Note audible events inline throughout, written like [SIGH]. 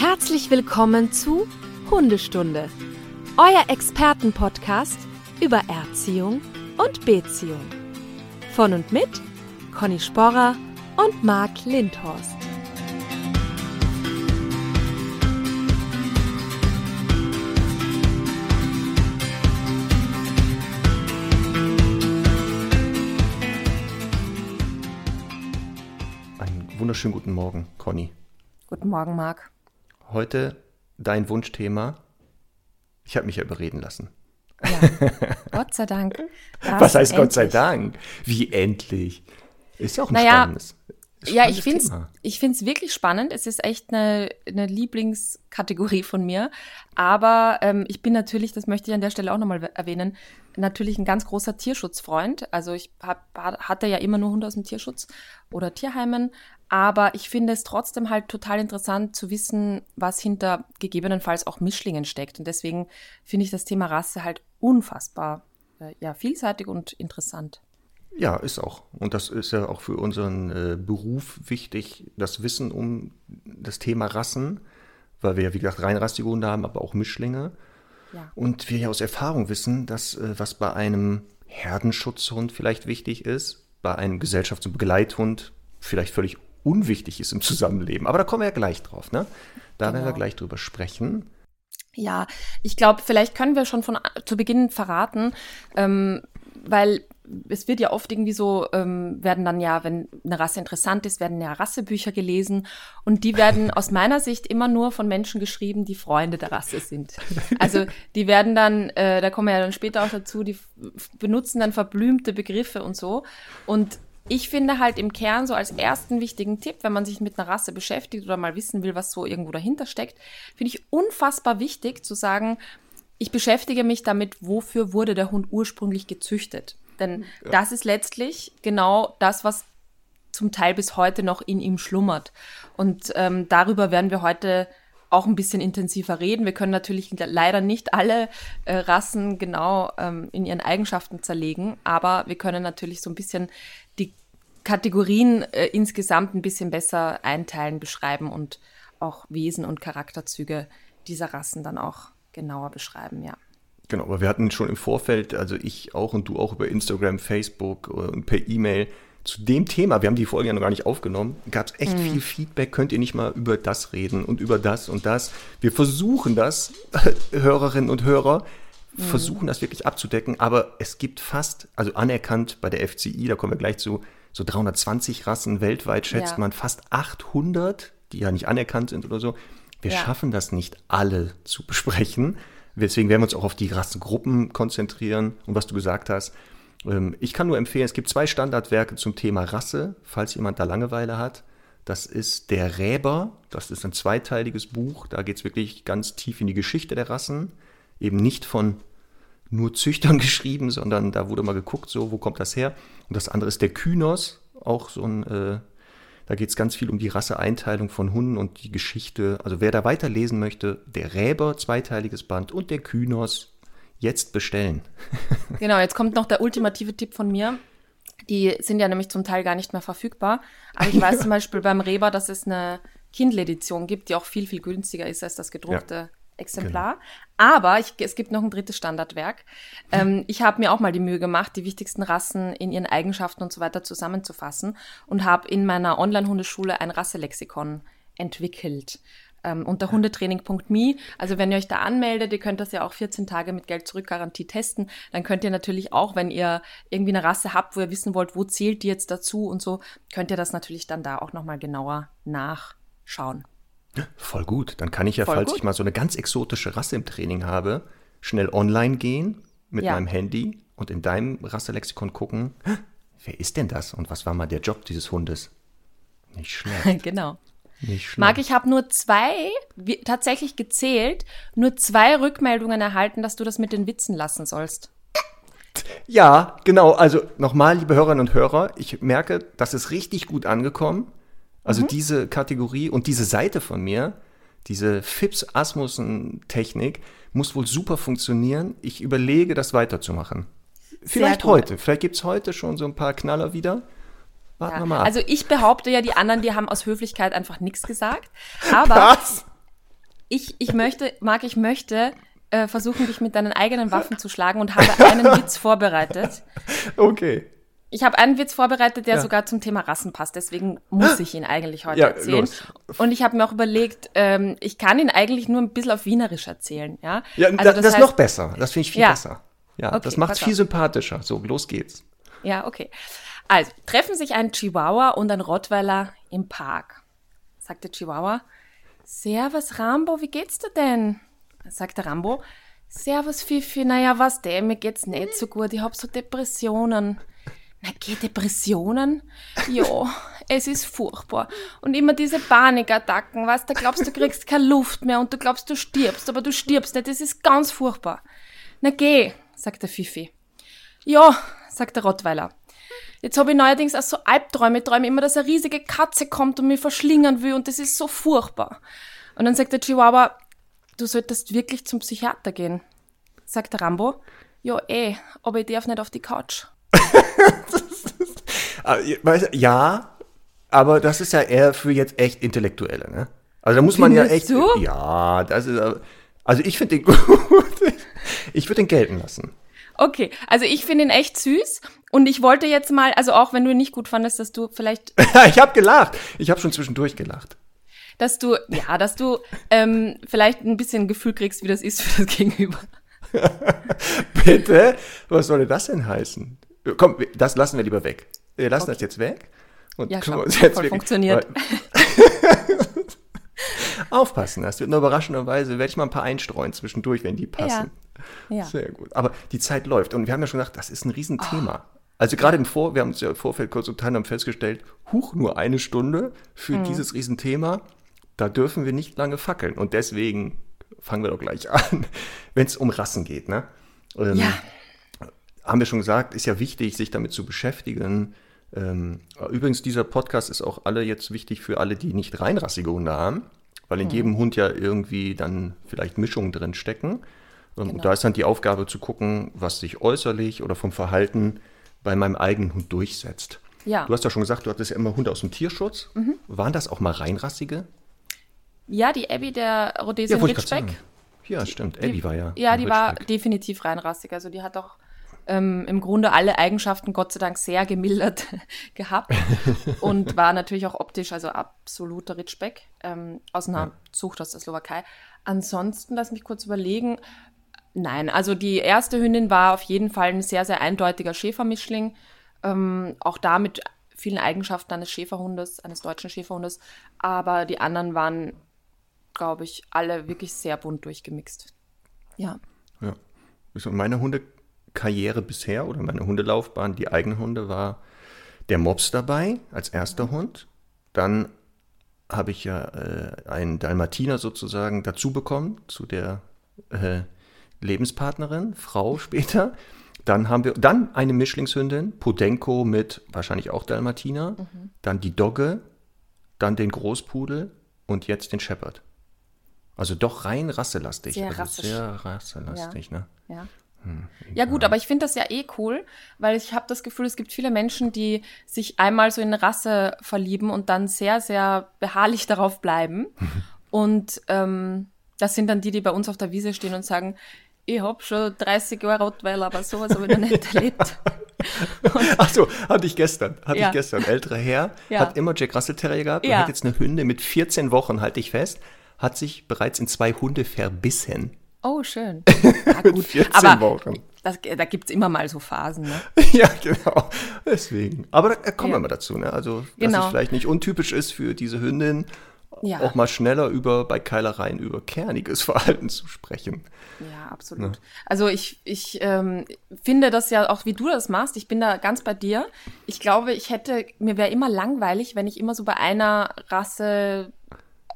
Herzlich willkommen zu Hundestunde, euer Expertenpodcast über Erziehung und Beziehung. Von und mit Conny Sporrer und Marc Lindhorst. Einen wunderschönen guten Morgen, Conny. Guten Morgen, Marc. Heute dein Wunschthema. Ich habe mich ja überreden lassen. Ja, Gott sei Dank. [LAUGHS] Was heißt Gott sei Dank? Wie endlich? Ist ja auch ein Naja, spannendes. Ja, ich spannendes finde es ich find's wirklich spannend. Es ist echt eine, eine Lieblingskategorie von mir. Aber ähm, ich bin natürlich, das möchte ich an der Stelle auch nochmal erwähnen, natürlich ein ganz großer Tierschutzfreund. Also ich hab, hatte ja immer nur Hunde aus dem Tierschutz oder Tierheimen. Aber ich finde es trotzdem halt total interessant zu wissen, was hinter gegebenenfalls auch Mischlingen steckt. Und deswegen finde ich das Thema Rasse halt unfassbar äh, ja, vielseitig und interessant. Ja, ist auch. Und das ist ja auch für unseren äh, Beruf wichtig, das Wissen um das Thema Rassen, weil wir ja, wie gesagt, reinrassige Hunde haben, aber auch Mischlinge. Ja. Und wir ja aus Erfahrung wissen, dass äh, was bei einem Herdenschutzhund vielleicht wichtig ist, bei einem Gesellschafts- und Begleithund vielleicht völlig unwichtig ist im Zusammenleben. Aber da kommen wir ja gleich drauf, ne? Da werden wir Genau. gleich drüber sprechen. Ja, ich glaube, vielleicht können wir schon von zu Beginn verraten, ähm, weil es wird ja oft irgendwie so, ähm, werden dann ja, wenn eine Rasse interessant ist, werden ja Rassebücher gelesen und die werden [LAUGHS] aus meiner Sicht immer nur von Menschen geschrieben, die Freunde der Rasse sind. Also die werden dann, äh, da kommen wir ja dann später auch dazu, die benutzen dann verblümte Begriffe und so und ich finde halt im Kern so als ersten wichtigen Tipp, wenn man sich mit einer Rasse beschäftigt oder mal wissen will, was so irgendwo dahinter steckt, finde ich unfassbar wichtig zu sagen, ich beschäftige mich damit, wofür wurde der Hund ursprünglich gezüchtet. Denn das ist letztlich genau das, was zum Teil bis heute noch in ihm schlummert. Und ähm, darüber werden wir heute auch ein bisschen intensiver reden. Wir können natürlich leider nicht alle äh, Rassen genau ähm, in ihren Eigenschaften zerlegen, aber wir können natürlich so ein bisschen die Kategorien äh, insgesamt ein bisschen besser einteilen, beschreiben und auch Wesen und Charakterzüge dieser Rassen dann auch genauer beschreiben, ja. Genau, aber wir hatten schon im Vorfeld, also ich auch und du auch über Instagram, Facebook und per E-Mail zu dem Thema, wir haben die Folge ja noch gar nicht aufgenommen, gab es echt viel Feedback, könnt ihr nicht mal über das reden und über das und das. Wir versuchen das, [LAUGHS] Hörerinnen und Hörer, versuchen das wirklich abzudecken, aber es gibt fast, also anerkannt bei der FCI, da kommen wir gleich zu, so 320 Rassen weltweit schätzt Ja. man fast 800, die ja nicht anerkannt sind oder so. Wir Ja. schaffen das nicht alle zu besprechen. Deswegen werden wir uns auch auf die Rassengruppen konzentrieren und was du gesagt hast. Ähm, Ich kann nur empfehlen, es gibt zwei Standardwerke zum Thema Rasse, falls jemand da Langeweile hat. Das ist Der Räber, das ist ein zweiteiliges Buch, da geht es wirklich ganz tief in die Geschichte der Rassen. Eben nicht von nur Züchtern [LAUGHS] geschrieben, sondern da wurde mal geguckt, so, wo kommt das her? Und das andere ist der Kynos, auch so ein, äh, da geht es ganz viel um die Rasseeinteilung von Hunden und die Geschichte. Also wer da weiterlesen möchte, der Räber, zweiteiliges Band und der Kynos, jetzt bestellen. [LAUGHS] Genau, jetzt kommt noch der ultimative Tipp von mir. Die sind ja nämlich zum Teil gar nicht mehr verfügbar. Aber ich [LAUGHS] weiß zum Beispiel beim Reber, dass es eine Kindle-Edition gibt, die auch viel, viel günstiger ist als das gedruckte Exemplar. Aber ich, es gibt noch ein drittes Standardwerk. Ähm, ich habe mir auch mal die Mühe gemacht, die wichtigsten Rassen in ihren Eigenschaften und so weiter zusammenzufassen und habe in meiner Online-Hundeschule ein Rasselexikon entwickelt ähm, unter hundetraining.me. Also wenn ihr euch da anmeldet, ihr könnt das ja auch 14 Tage mit Geld zurück Garantie testen, dann könnt ihr natürlich auch, wenn ihr irgendwie eine Rasse habt, wo ihr wissen wollt, wo zählt die jetzt dazu und so, könnt ihr das natürlich dann da auch nochmal genauer nachschauen. Voll gut. Dann kann ich ja, Voll falls gut. ich mal so eine ganz exotische Rasse im Training habe, schnell online gehen mit Ja. meinem Handy und in deinem Rasselexikon gucken, "Hä, wer ist denn das und was war mal der Job dieses Hundes? Nicht schlecht. [LAUGHS] genau. Marc, ich habe nur zwei, wie, tatsächlich gezählt, nur zwei Rückmeldungen erhalten, dass du das mit den Witzen lassen sollst. Ja, genau. Also nochmal, liebe Hörerinnen und Hörer, ich merke, das ist richtig gut angekommen. Also diese Kategorie und diese Seite von mir, diese Fips Asmussen-Technik, muss wohl super funktionieren. Ich überlege, das weiterzumachen. Vielleicht heute. Vielleicht gibt es heute schon so ein paar Knaller wieder. Warten Ja. wir mal ab. Also ich behaupte ja, die anderen, die haben aus Höflichkeit einfach nichts gesagt. [LAUGHS] Aber Was? Ich, ich möchte, Marc, ich möchte äh, versuchen, dich mit deinen eigenen Waffen zu schlagen und habe einen [LAUGHS] Witz vorbereitet. Okay. Ich habe einen Witz vorbereitet, der Ja. sogar zum Thema Rassen passt. Deswegen muss ich ihn eigentlich heute Ja, erzählen. los. Und ich habe mir auch überlegt, ähm, ich kann ihn eigentlich nur ein bisschen auf Wienerisch erzählen. Ja, Ja, Also das, das ist heißt- noch besser. Das finde ich viel Ja. besser. Ja, Okay, das macht es viel sympathischer. So, los geht's. Ja, okay. Also, treffen sich ein Chihuahua und ein Rottweiler im Park. Sagt der Chihuahua, Servus Rambo, wie geht's dir denn? Sagt der Rambo, Servus Fifi, naja, was denn, mir geht's nicht so gut, ich hab so Depressionen. Na, geh, Depressionen? Ja, es ist furchtbar. Und immer diese Panikattacken, weißt du, glaubst du kriegst keine Luft mehr und du glaubst, du stirbst, aber du stirbst nicht, das ist ganz furchtbar. Na geh, sagt der Fifi. Ja, sagt der Rottweiler. Jetzt habe ich neuerdings auch so Albträume, ich träume immer, dass eine riesige Katze kommt und mich verschlingen will und das ist so furchtbar. Und dann sagt der Chihuahua, du solltest wirklich zum Psychiater gehen. Sagt der Rambo, ja eh, aber ich darf nicht auf die Couch. [LAUGHS] Ja, aber das ist ja eher für jetzt echt Intellektuelle, ne? Also da muss man ja echt. Findest du? Ja, das ist. aber- Also ich finde den [LAUGHS] gut. Ich würde den gelten lassen. Okay, also ich finde ihn echt süß und ich wollte jetzt mal, also auch wenn du ihn nicht gut fandest, dass du vielleicht [LAUGHS] ich habe gelacht. Ich habe schon zwischendurch gelacht. dass du, ja, dass du ähm, vielleicht ein bisschen Gefühl kriegst, wie das ist für das [LAUGHS] Gegenüber. [LAUGHS] Bitte? Was soll das denn heißen? Komm, das lassen wir lieber weg. Wir lassen das jetzt weg. Und Ja, schau, voll funktioniert. Aufpassen, das wird überraschenderweise, werde ich mal ein paar einstreuen zwischendurch, wenn die passen. Ja. Sehr gut. Aber die Zeit läuft und wir haben ja schon gesagt, das ist ein Riesenthema. Also gerade im Vor, wir haben uns ja im Vorfeld kurz und haben festgestellt, huch, nur eine Stunde für dieses Riesenthema, da dürfen wir nicht lange fackeln. Und deswegen fangen wir doch gleich [LAUGHS] an, wenn es um Rassen geht. Ne? Ähm, Ja. haben wir schon gesagt, ist ja wichtig, sich damit zu beschäftigen. Ähm, übrigens, dieser Podcast ist auch alle jetzt wichtig für alle, die nicht reinrassige Hunde haben, weil in jedem Hund ja irgendwie dann vielleicht Mischungen drin stecken. Ähm, Und da ist dann die Aufgabe zu gucken, was sich äußerlich oder vom Verhalten bei meinem eigenen Hund durchsetzt. Ja. Du hast ja schon gesagt, du hattest ja immer Hunde aus dem Tierschutz. Waren das auch mal reinrassige? Ja, die Abby der Rhodesian grad Ridgeback. Ja, stimmt. Abby war ja. Ja, die war Ridgeback. definitiv reinrassig. Also die hat auch ähm, im Grunde alle Eigenschaften Gott sei Dank sehr gemildert [LAUGHS] gehabt [LAUGHS] und war natürlich auch optisch, also absoluter Ridgeback ähm, aus einer Zucht aus der Slowakei. Ansonsten, lass mich kurz überlegen. Nein, also die erste Hündin war auf jeden Fall ein sehr, sehr eindeutiger Schäfermischling. Ähm, auch da mit vielen Eigenschaften eines Schäferhundes, eines deutschen Schäferhundes. Aber die anderen waren, glaube ich, alle wirklich sehr bunt durchgemixt. Ja. Ja. Also meine Hundekarriere bisher oder meine Hundelaufbahn, die eigenen Hunde, war der Mops dabei als erster Hund. Dann habe ich ja äh, einen Dalmatiner sozusagen dazu bekommen, zu der äh, Lebenspartnerin, Frau später. Dann haben wir dann eine Mischlingshündin, Podenko mit wahrscheinlich auch Dalmatiner. Dann die Dogge, dann den Großpudel und jetzt den Shepherd. Also doch rein rasselastig. Sehr also sehr rasselastig, ne? Ja. Hm, Ja gut, aber ich finde das ja eh cool, weil ich habe das Gefühl, es gibt viele Menschen, die sich einmal so in eine Rasse verlieben und dann sehr, sehr beharrlich darauf bleiben. [LAUGHS] und ähm, das sind dann die, die bei uns auf der Wiese stehen und sagen, ich hab schon 30 Jahre Rottweiler, aber sowas habe ich noch nicht erlebt. [LAUGHS] Ach so, hatte ich gestern. Hatte Ja. ich gestern. Älterer Herr [LAUGHS] Ja. hat immer Jack Russell Terrier gehabt und Ja. hat jetzt eine Hünde mit 14 Wochen, halte ich fest, hat sich bereits in zwei Hunde verbissen. Oh, schön. [LAUGHS] Ja, gut. 14 aber Wochen. Das, da gibt's immer mal so Phasen. Ne? [LAUGHS] ja, genau. Deswegen. Aber da kommen wir Ja. mal dazu, ne? Also, dass Genau. es vielleicht nicht untypisch ist für diese Hündin, Ja. auch mal schneller über bei Keilereien über kerniges [LAUGHS] Verhalten zu sprechen. Ja, absolut. Also ich, ich ähm, finde das ja auch, wie du das machst, ich bin da ganz bei dir. Ich glaube, ich hätte, mir wäre immer langweilig, wenn ich immer so bei einer Rasse,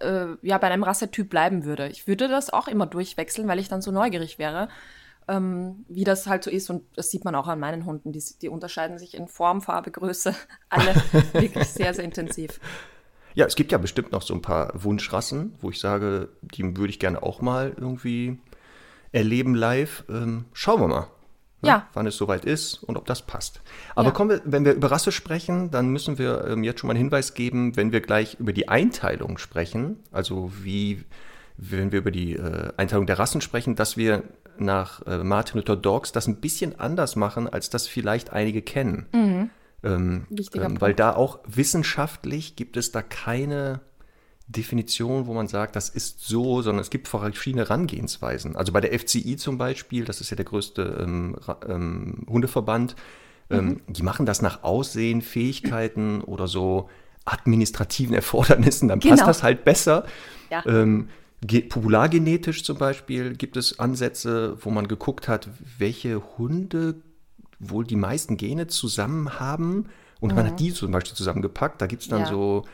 äh, ja, bei einem Rassetyp bleiben würde. Ich würde das auch immer durchwechseln, weil ich dann so neugierig wäre, ähm, wie das halt so ist. Und das sieht man auch an meinen Hunden. Die, die unterscheiden sich in Form, Farbe, Größe, [LAUGHS] alle [LAUGHS] wirklich sehr, sehr intensiv. Ja, es gibt ja bestimmt noch so ein paar Wunschrassen, wo ich sage, die würde ich gerne auch mal irgendwie erleben live. Ähm, schauen wir mal. Ne, Ja. Wann es soweit ist und ob das passt. Aber Ja. kommen wir, wenn wir über Rasse sprechen, dann müssen wir ähm, jetzt schon mal einen Hinweis geben, wenn wir gleich über die Einteilung sprechen, also wie, wenn wir über die äh, Einteilung der Rassen sprechen, dass wir nach äh, Martin Luther Dogs das ein bisschen anders machen, als das vielleicht einige kennen. Mhm. Ähm, ähm, weil da auch wissenschaftlich gibt es da keine Definition, wo man sagt, das ist so, sondern es gibt verschiedene Herangehensweisen. Also bei der FCI zum Beispiel, das ist ja der größte ähm, ähm, Hundeverband, ähm, mhm. die machen das nach Aussehen, Fähigkeiten oder so administrativen Erfordernissen, dann genau. passt das halt besser. Ja. Ähm, populargenetisch zum Beispiel gibt es Ansätze, wo man geguckt hat, welche Hunde wohl die meisten Gene zusammen haben. Und mhm. man hat die zum Beispiel zusammengepackt. Da gibt es dann ja. so,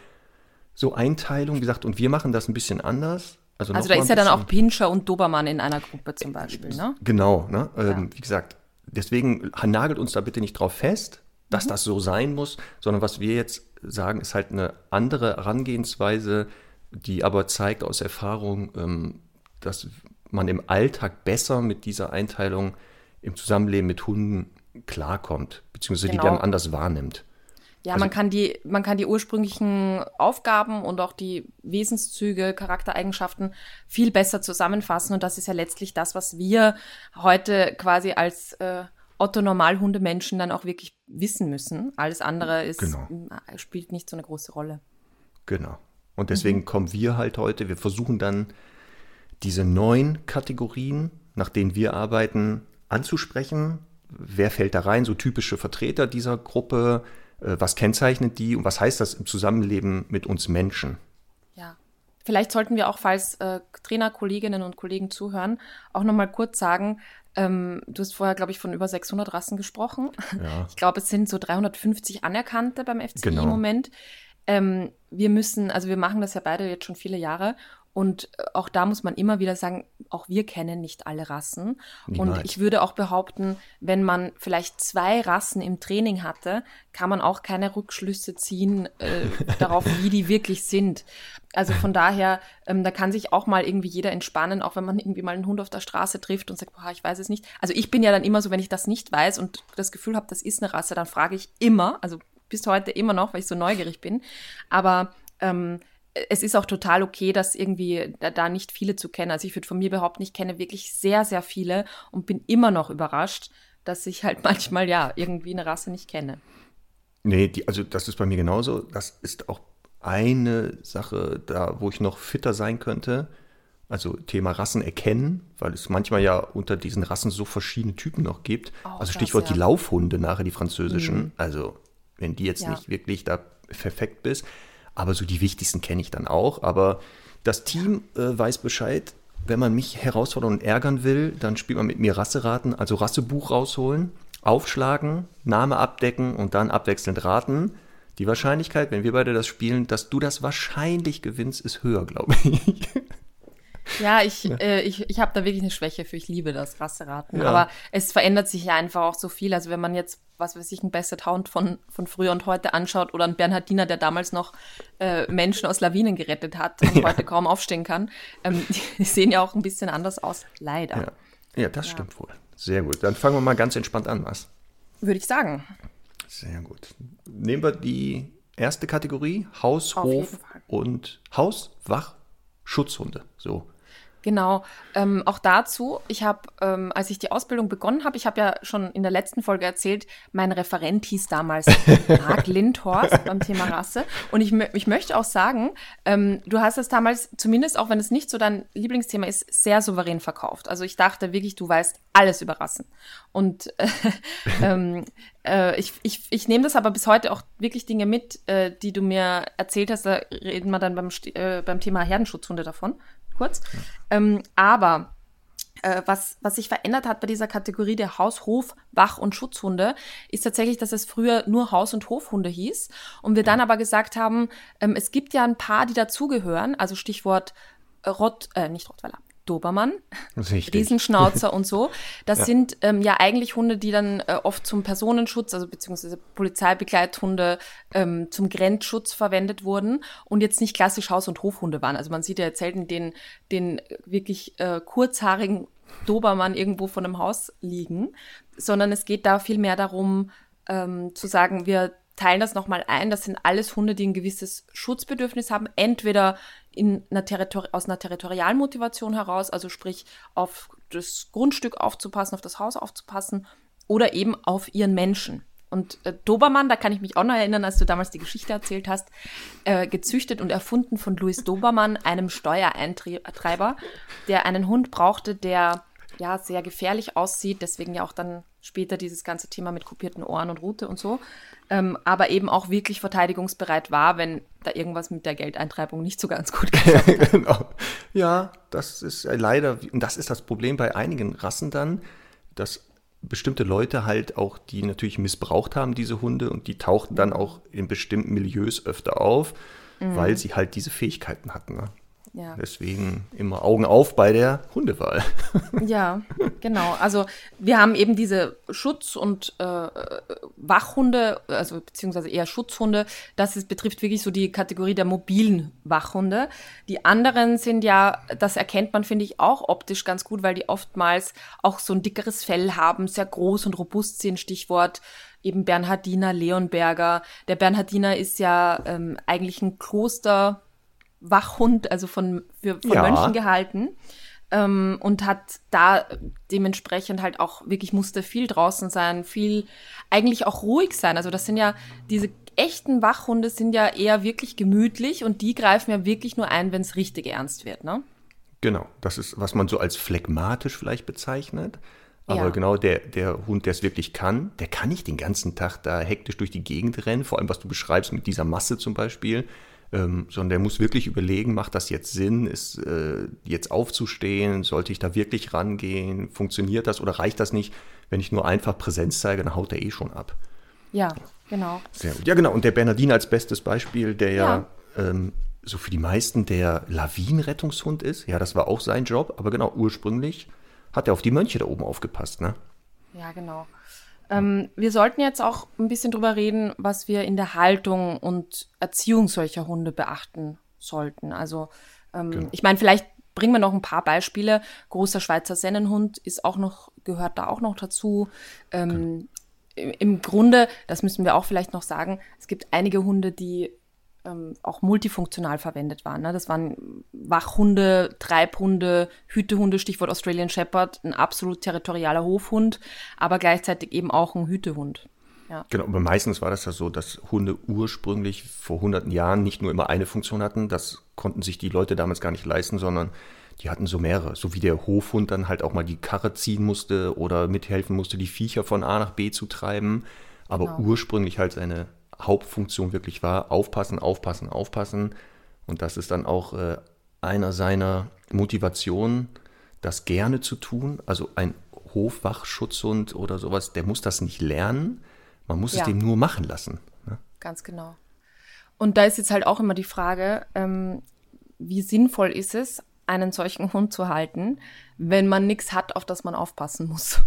so Einteilungen, wie gesagt, und wir machen das ein bisschen anders. Also, also da ist ja dann auch Pinscher und Dobermann in einer Gruppe zum Beispiel, ne? Genau, ne? Ja. Ähm, wie gesagt, deswegen nagelt uns da bitte nicht drauf fest, dass mhm. das so sein muss, sondern was wir jetzt sagen, ist halt eine andere Herangehensweise, die aber zeigt aus Erfahrung, ähm, dass man im Alltag besser mit dieser Einteilung im Zusammenleben mit Hunden klarkommt, beziehungsweise genau. die dann anders wahrnimmt. Ja, also, man kann die, man kann die ursprünglichen Aufgaben und auch die Wesenszüge, Charaktereigenschaften viel besser zusammenfassen. Und das ist ja letztlich das, was wir heute quasi als äh, Otto-Normalhundemenschen dann auch wirklich wissen müssen. Alles andere ist, genau. spielt nicht so eine große Rolle. Genau. Und deswegen mhm. kommen wir halt heute, wir versuchen dann diese neun Kategorien, nach denen wir arbeiten, anzusprechen. Wer fällt da rein? So typische Vertreter dieser Gruppe. Äh, was kennzeichnet die und was heißt das im Zusammenleben mit uns Menschen? Ja, vielleicht sollten wir auch, falls äh, Trainer, Kolleginnen und Kollegen zuhören, auch nochmal kurz sagen, ähm, du hast vorher, glaube ich, von über 600 Rassen gesprochen. Ja. Ich glaube, es sind so 350 anerkannte beim FCI genau. im Moment. Ähm, wir müssen, also wir machen das ja beide jetzt schon viele Jahre und äh, auch da muss man immer wieder sagen, auch wir kennen nicht alle Rassen. Niemals. Und ich würde auch behaupten, wenn man vielleicht zwei Rassen im Training hatte, kann man auch keine Rückschlüsse ziehen äh, [LAUGHS] darauf, wie die wirklich sind. Also von daher, ähm, da kann sich auch mal irgendwie jeder entspannen, auch wenn man irgendwie mal einen Hund auf der Straße trifft und sagt, boah, ich weiß es nicht. Also ich bin ja dann immer so, wenn ich das nicht weiß und das Gefühl habe, das ist eine Rasse, dann frage ich immer, also bis heute immer noch, weil ich so neugierig bin. Aber ähm, es ist auch total okay, dass irgendwie da, da nicht viele zu kennen. Also ich würde von mir behaupten, ich kenne wirklich sehr, sehr viele und bin immer noch überrascht, dass ich halt [LAUGHS] manchmal ja irgendwie eine Rasse nicht kenne. Nee, die, also das ist bei mir genauso. Das ist auch eine Sache, da wo ich noch fitter sein könnte. Also Thema Rassen erkennen, weil es manchmal ja unter diesen Rassen so verschiedene Typen noch gibt. Auch also Stichwort das, ja. die Laufhunde nachher, die französischen. Mhm. Also wenn die jetzt ja. nicht wirklich da perfekt bist. Aber so die wichtigsten kenne ich dann auch. Aber das Team äh, weiß Bescheid. Wenn man mich herausfordern und ärgern will, dann spielt man mit mir Rasseraten, also Rassebuch rausholen, aufschlagen, Name abdecken und dann abwechselnd raten. Die Wahrscheinlichkeit, wenn wir beide das spielen, dass du das wahrscheinlich gewinnst, ist höher, glaube ich. [LAUGHS] Ja, ich, ja. Äh, ich, ich habe da wirklich eine Schwäche für. Ich liebe das Rasseraten. Ja. Aber es verändert sich ja einfach auch so viel. Also wenn man jetzt, was weiß ich, ein Basset Hound von, von früher und heute anschaut oder ein Bernhardiner, der damals noch äh, Menschen aus Lawinen gerettet hat und [LAUGHS] ja. heute kaum aufstehen kann, ähm, [LAUGHS] die sehen ja auch ein bisschen anders aus. Leider. Ja, ja das stimmt wohl. Sehr gut. Dann fangen wir mal ganz entspannt an, was? Würde ich sagen. Sehr gut. Nehmen wir die erste Kategorie: Haus, Hof und Haus, Wach, Schutzhunde. So. Genau, ähm, auch dazu, ich habe, ähm, als ich die Ausbildung begonnen habe, ich habe ja schon in der letzten Folge erzählt, mein Referent hieß damals Marc [LAUGHS] Lindhorst beim Thema Rasse. Und ich, ich möchte auch sagen, ähm, du hast es damals, zumindest auch wenn es nicht so dein Lieblingsthema ist, sehr souverän verkauft. Also ich dachte wirklich, du weißt alles über Rassen. Und äh, [LAUGHS] ähm, äh, ich, ich, ich nehme das aber bis heute auch wirklich Dinge mit, äh, die du mir erzählt hast. Da reden wir dann beim, äh, beim Thema Herdenschutzhunde davon kurz. Ähm, aber äh, was, was sich verändert hat bei dieser Kategorie der Haus-, Hof-, Wach- und Schutzhunde, ist tatsächlich, dass es früher nur Haus- und Hofhunde hieß. Und wir dann aber gesagt haben, ähm, es gibt ja ein paar, die dazugehören, also Stichwort Rott, äh, nicht Rottweiler, Dobermann, Richtig. Riesenschnauzer und so. Das ja. sind ähm, ja eigentlich Hunde, die dann äh, oft zum Personenschutz, also beziehungsweise Polizeibegleithunde ähm, zum Grenzschutz verwendet wurden und jetzt nicht klassisch Haus- und Hofhunde waren. Also man sieht ja jetzt selten den, den wirklich äh, kurzhaarigen Dobermann irgendwo von einem Haus liegen, sondern es geht da viel mehr darum, ähm, zu sagen, wir teilen das nochmal ein. Das sind alles Hunde, die ein gewisses Schutzbedürfnis haben. Entweder in einer Territori aus einer territorialen Motivation heraus, also sprich auf das Grundstück aufzupassen, auf das Haus aufzupassen oder eben auf ihren Menschen. Und äh, Dobermann, da kann ich mich auch noch erinnern, als du damals die Geschichte erzählt hast, äh, gezüchtet und erfunden von Louis Dobermann, einem Steuereintreiber, der einen Hund brauchte, der ja sehr gefährlich aussieht, deswegen ja auch dann später dieses ganze Thema mit kopierten Ohren und Rute und so, ähm, aber eben auch wirklich verteidigungsbereit war, wenn da irgendwas mit der Geldeintreibung nicht so ganz gut [LAUGHS] geklappt hat. genau. Ja, das ist leider, und das ist das Problem bei einigen Rassen dann, dass bestimmte Leute halt auch, die natürlich missbraucht haben, diese Hunde, und die tauchten dann auch in bestimmten Milieus öfter auf, mhm. weil sie halt diese Fähigkeiten hatten. Ne? Ja. Deswegen immer Augen auf bei der Hundewahl. [LAUGHS] Ja, genau. Also wir haben eben diese Schutz- und äh, Wachhunde, also beziehungsweise eher Schutzhunde. Das ist, betrifft wirklich so die Kategorie der mobilen Wachhunde. Die anderen sind ja, das erkennt man, finde ich, auch optisch ganz gut, weil die oftmals auch so ein dickeres Fell haben, sehr groß und robust sind. Stichwort eben Bernhardiner, Leonberger. Der Bernhardiner ist ja ähm, eigentlich ein Kloster. Wachhund, also von, für, von ja. Mönchen gehalten. Ähm, und hat da dementsprechend halt auch wirklich musste viel draußen sein, viel eigentlich auch ruhig sein. Also das sind ja diese echten Wachhunde sind ja eher wirklich gemütlich und die greifen ja wirklich nur ein, wenn es richtig ernst wird, ne? Genau, das ist, was man so als phlegmatisch vielleicht bezeichnet. Aber ja. genau der, der Hund, der es wirklich kann, der kann nicht den ganzen Tag da hektisch durch die Gegend rennen, vor allem was du beschreibst mit dieser Masse zum Beispiel ähm, sondern der muss wirklich überlegen, macht das jetzt Sinn, ist äh, jetzt aufzustehen, sollte ich da wirklich rangehen, funktioniert das oder reicht das nicht, wenn ich nur einfach Präsenz zeige, dann haut er eh schon ab. Ja, genau. Sehr gut. Ja, genau. Und der Bernardin als bestes Beispiel, der ja, ja ähm, so für die meisten der Lawinenrettungshund ist. Ja, das war auch sein Job, aber genau, ursprünglich hat er auf die Mönche da oben aufgepasst, ne? Ja, genau. Ähm, wir sollten jetzt auch ein bisschen drüber reden, was wir in der Haltung und Erziehung solcher Hunde beachten sollten. Also ähm, genau. ich meine, vielleicht bringen wir noch ein paar Beispiele. Großer Schweizer Sennenhund ist auch noch, gehört da auch noch dazu. Ähm, genau. Im Grunde, das müssen wir auch vielleicht noch sagen, es gibt einige Hunde, die ähm, auch multifunktional verwendet waren. Ne? Das waren Wachhunde, Treibhunde, Hütehunde, Stichwort Australian Shepherd, ein absolut territorialer Hofhund, aber gleichzeitig eben auch ein Hütehund. Ja. Genau, aber meistens war das ja so, dass Hunde ursprünglich vor hunderten Jahren nicht nur immer eine Funktion hatten, das konnten sich die Leute damals gar nicht leisten, sondern die hatten so mehrere. So wie der Hofhund dann halt auch mal die Karre ziehen musste oder mithelfen musste, die Viecher von A nach B zu treiben, aber genau. ursprünglich halt seine Hauptfunktion wirklich war, aufpassen, aufpassen, aufpassen. Und das ist dann auch äh, einer seiner Motivationen, das gerne zu tun. Also ein Hofwachschutzhund oder sowas, der muss das nicht lernen, man muss ja. es dem nur machen lassen. Ne? Ganz genau. Und da ist jetzt halt auch immer die Frage, ähm, wie sinnvoll ist es, einen solchen Hund zu halten, wenn man nichts hat, auf das man aufpassen muss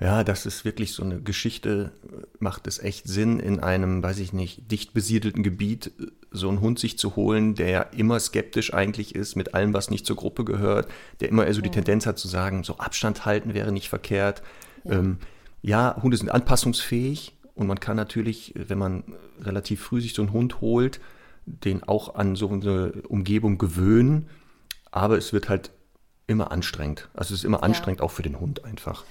ja, das ist wirklich so eine Geschichte, macht es echt Sinn, in einem, weiß ich nicht, dicht besiedelten Gebiet äh, so einen Hund sich zu holen, der ja immer skeptisch eigentlich ist mit allem, was nicht zur Gruppe gehört, der immer so die Tendenz hat zu sagen, so Abstand halten wäre nicht verkehrt. Ja. Ähm, ja, Hunde sind anpassungsfähig und man kann natürlich, wenn man relativ früh sich so einen Hund holt, den auch an so eine Umgebung gewöhnen, aber es wird halt immer anstrengend. Also es ist immer ja. anstrengend auch für den Hund einfach.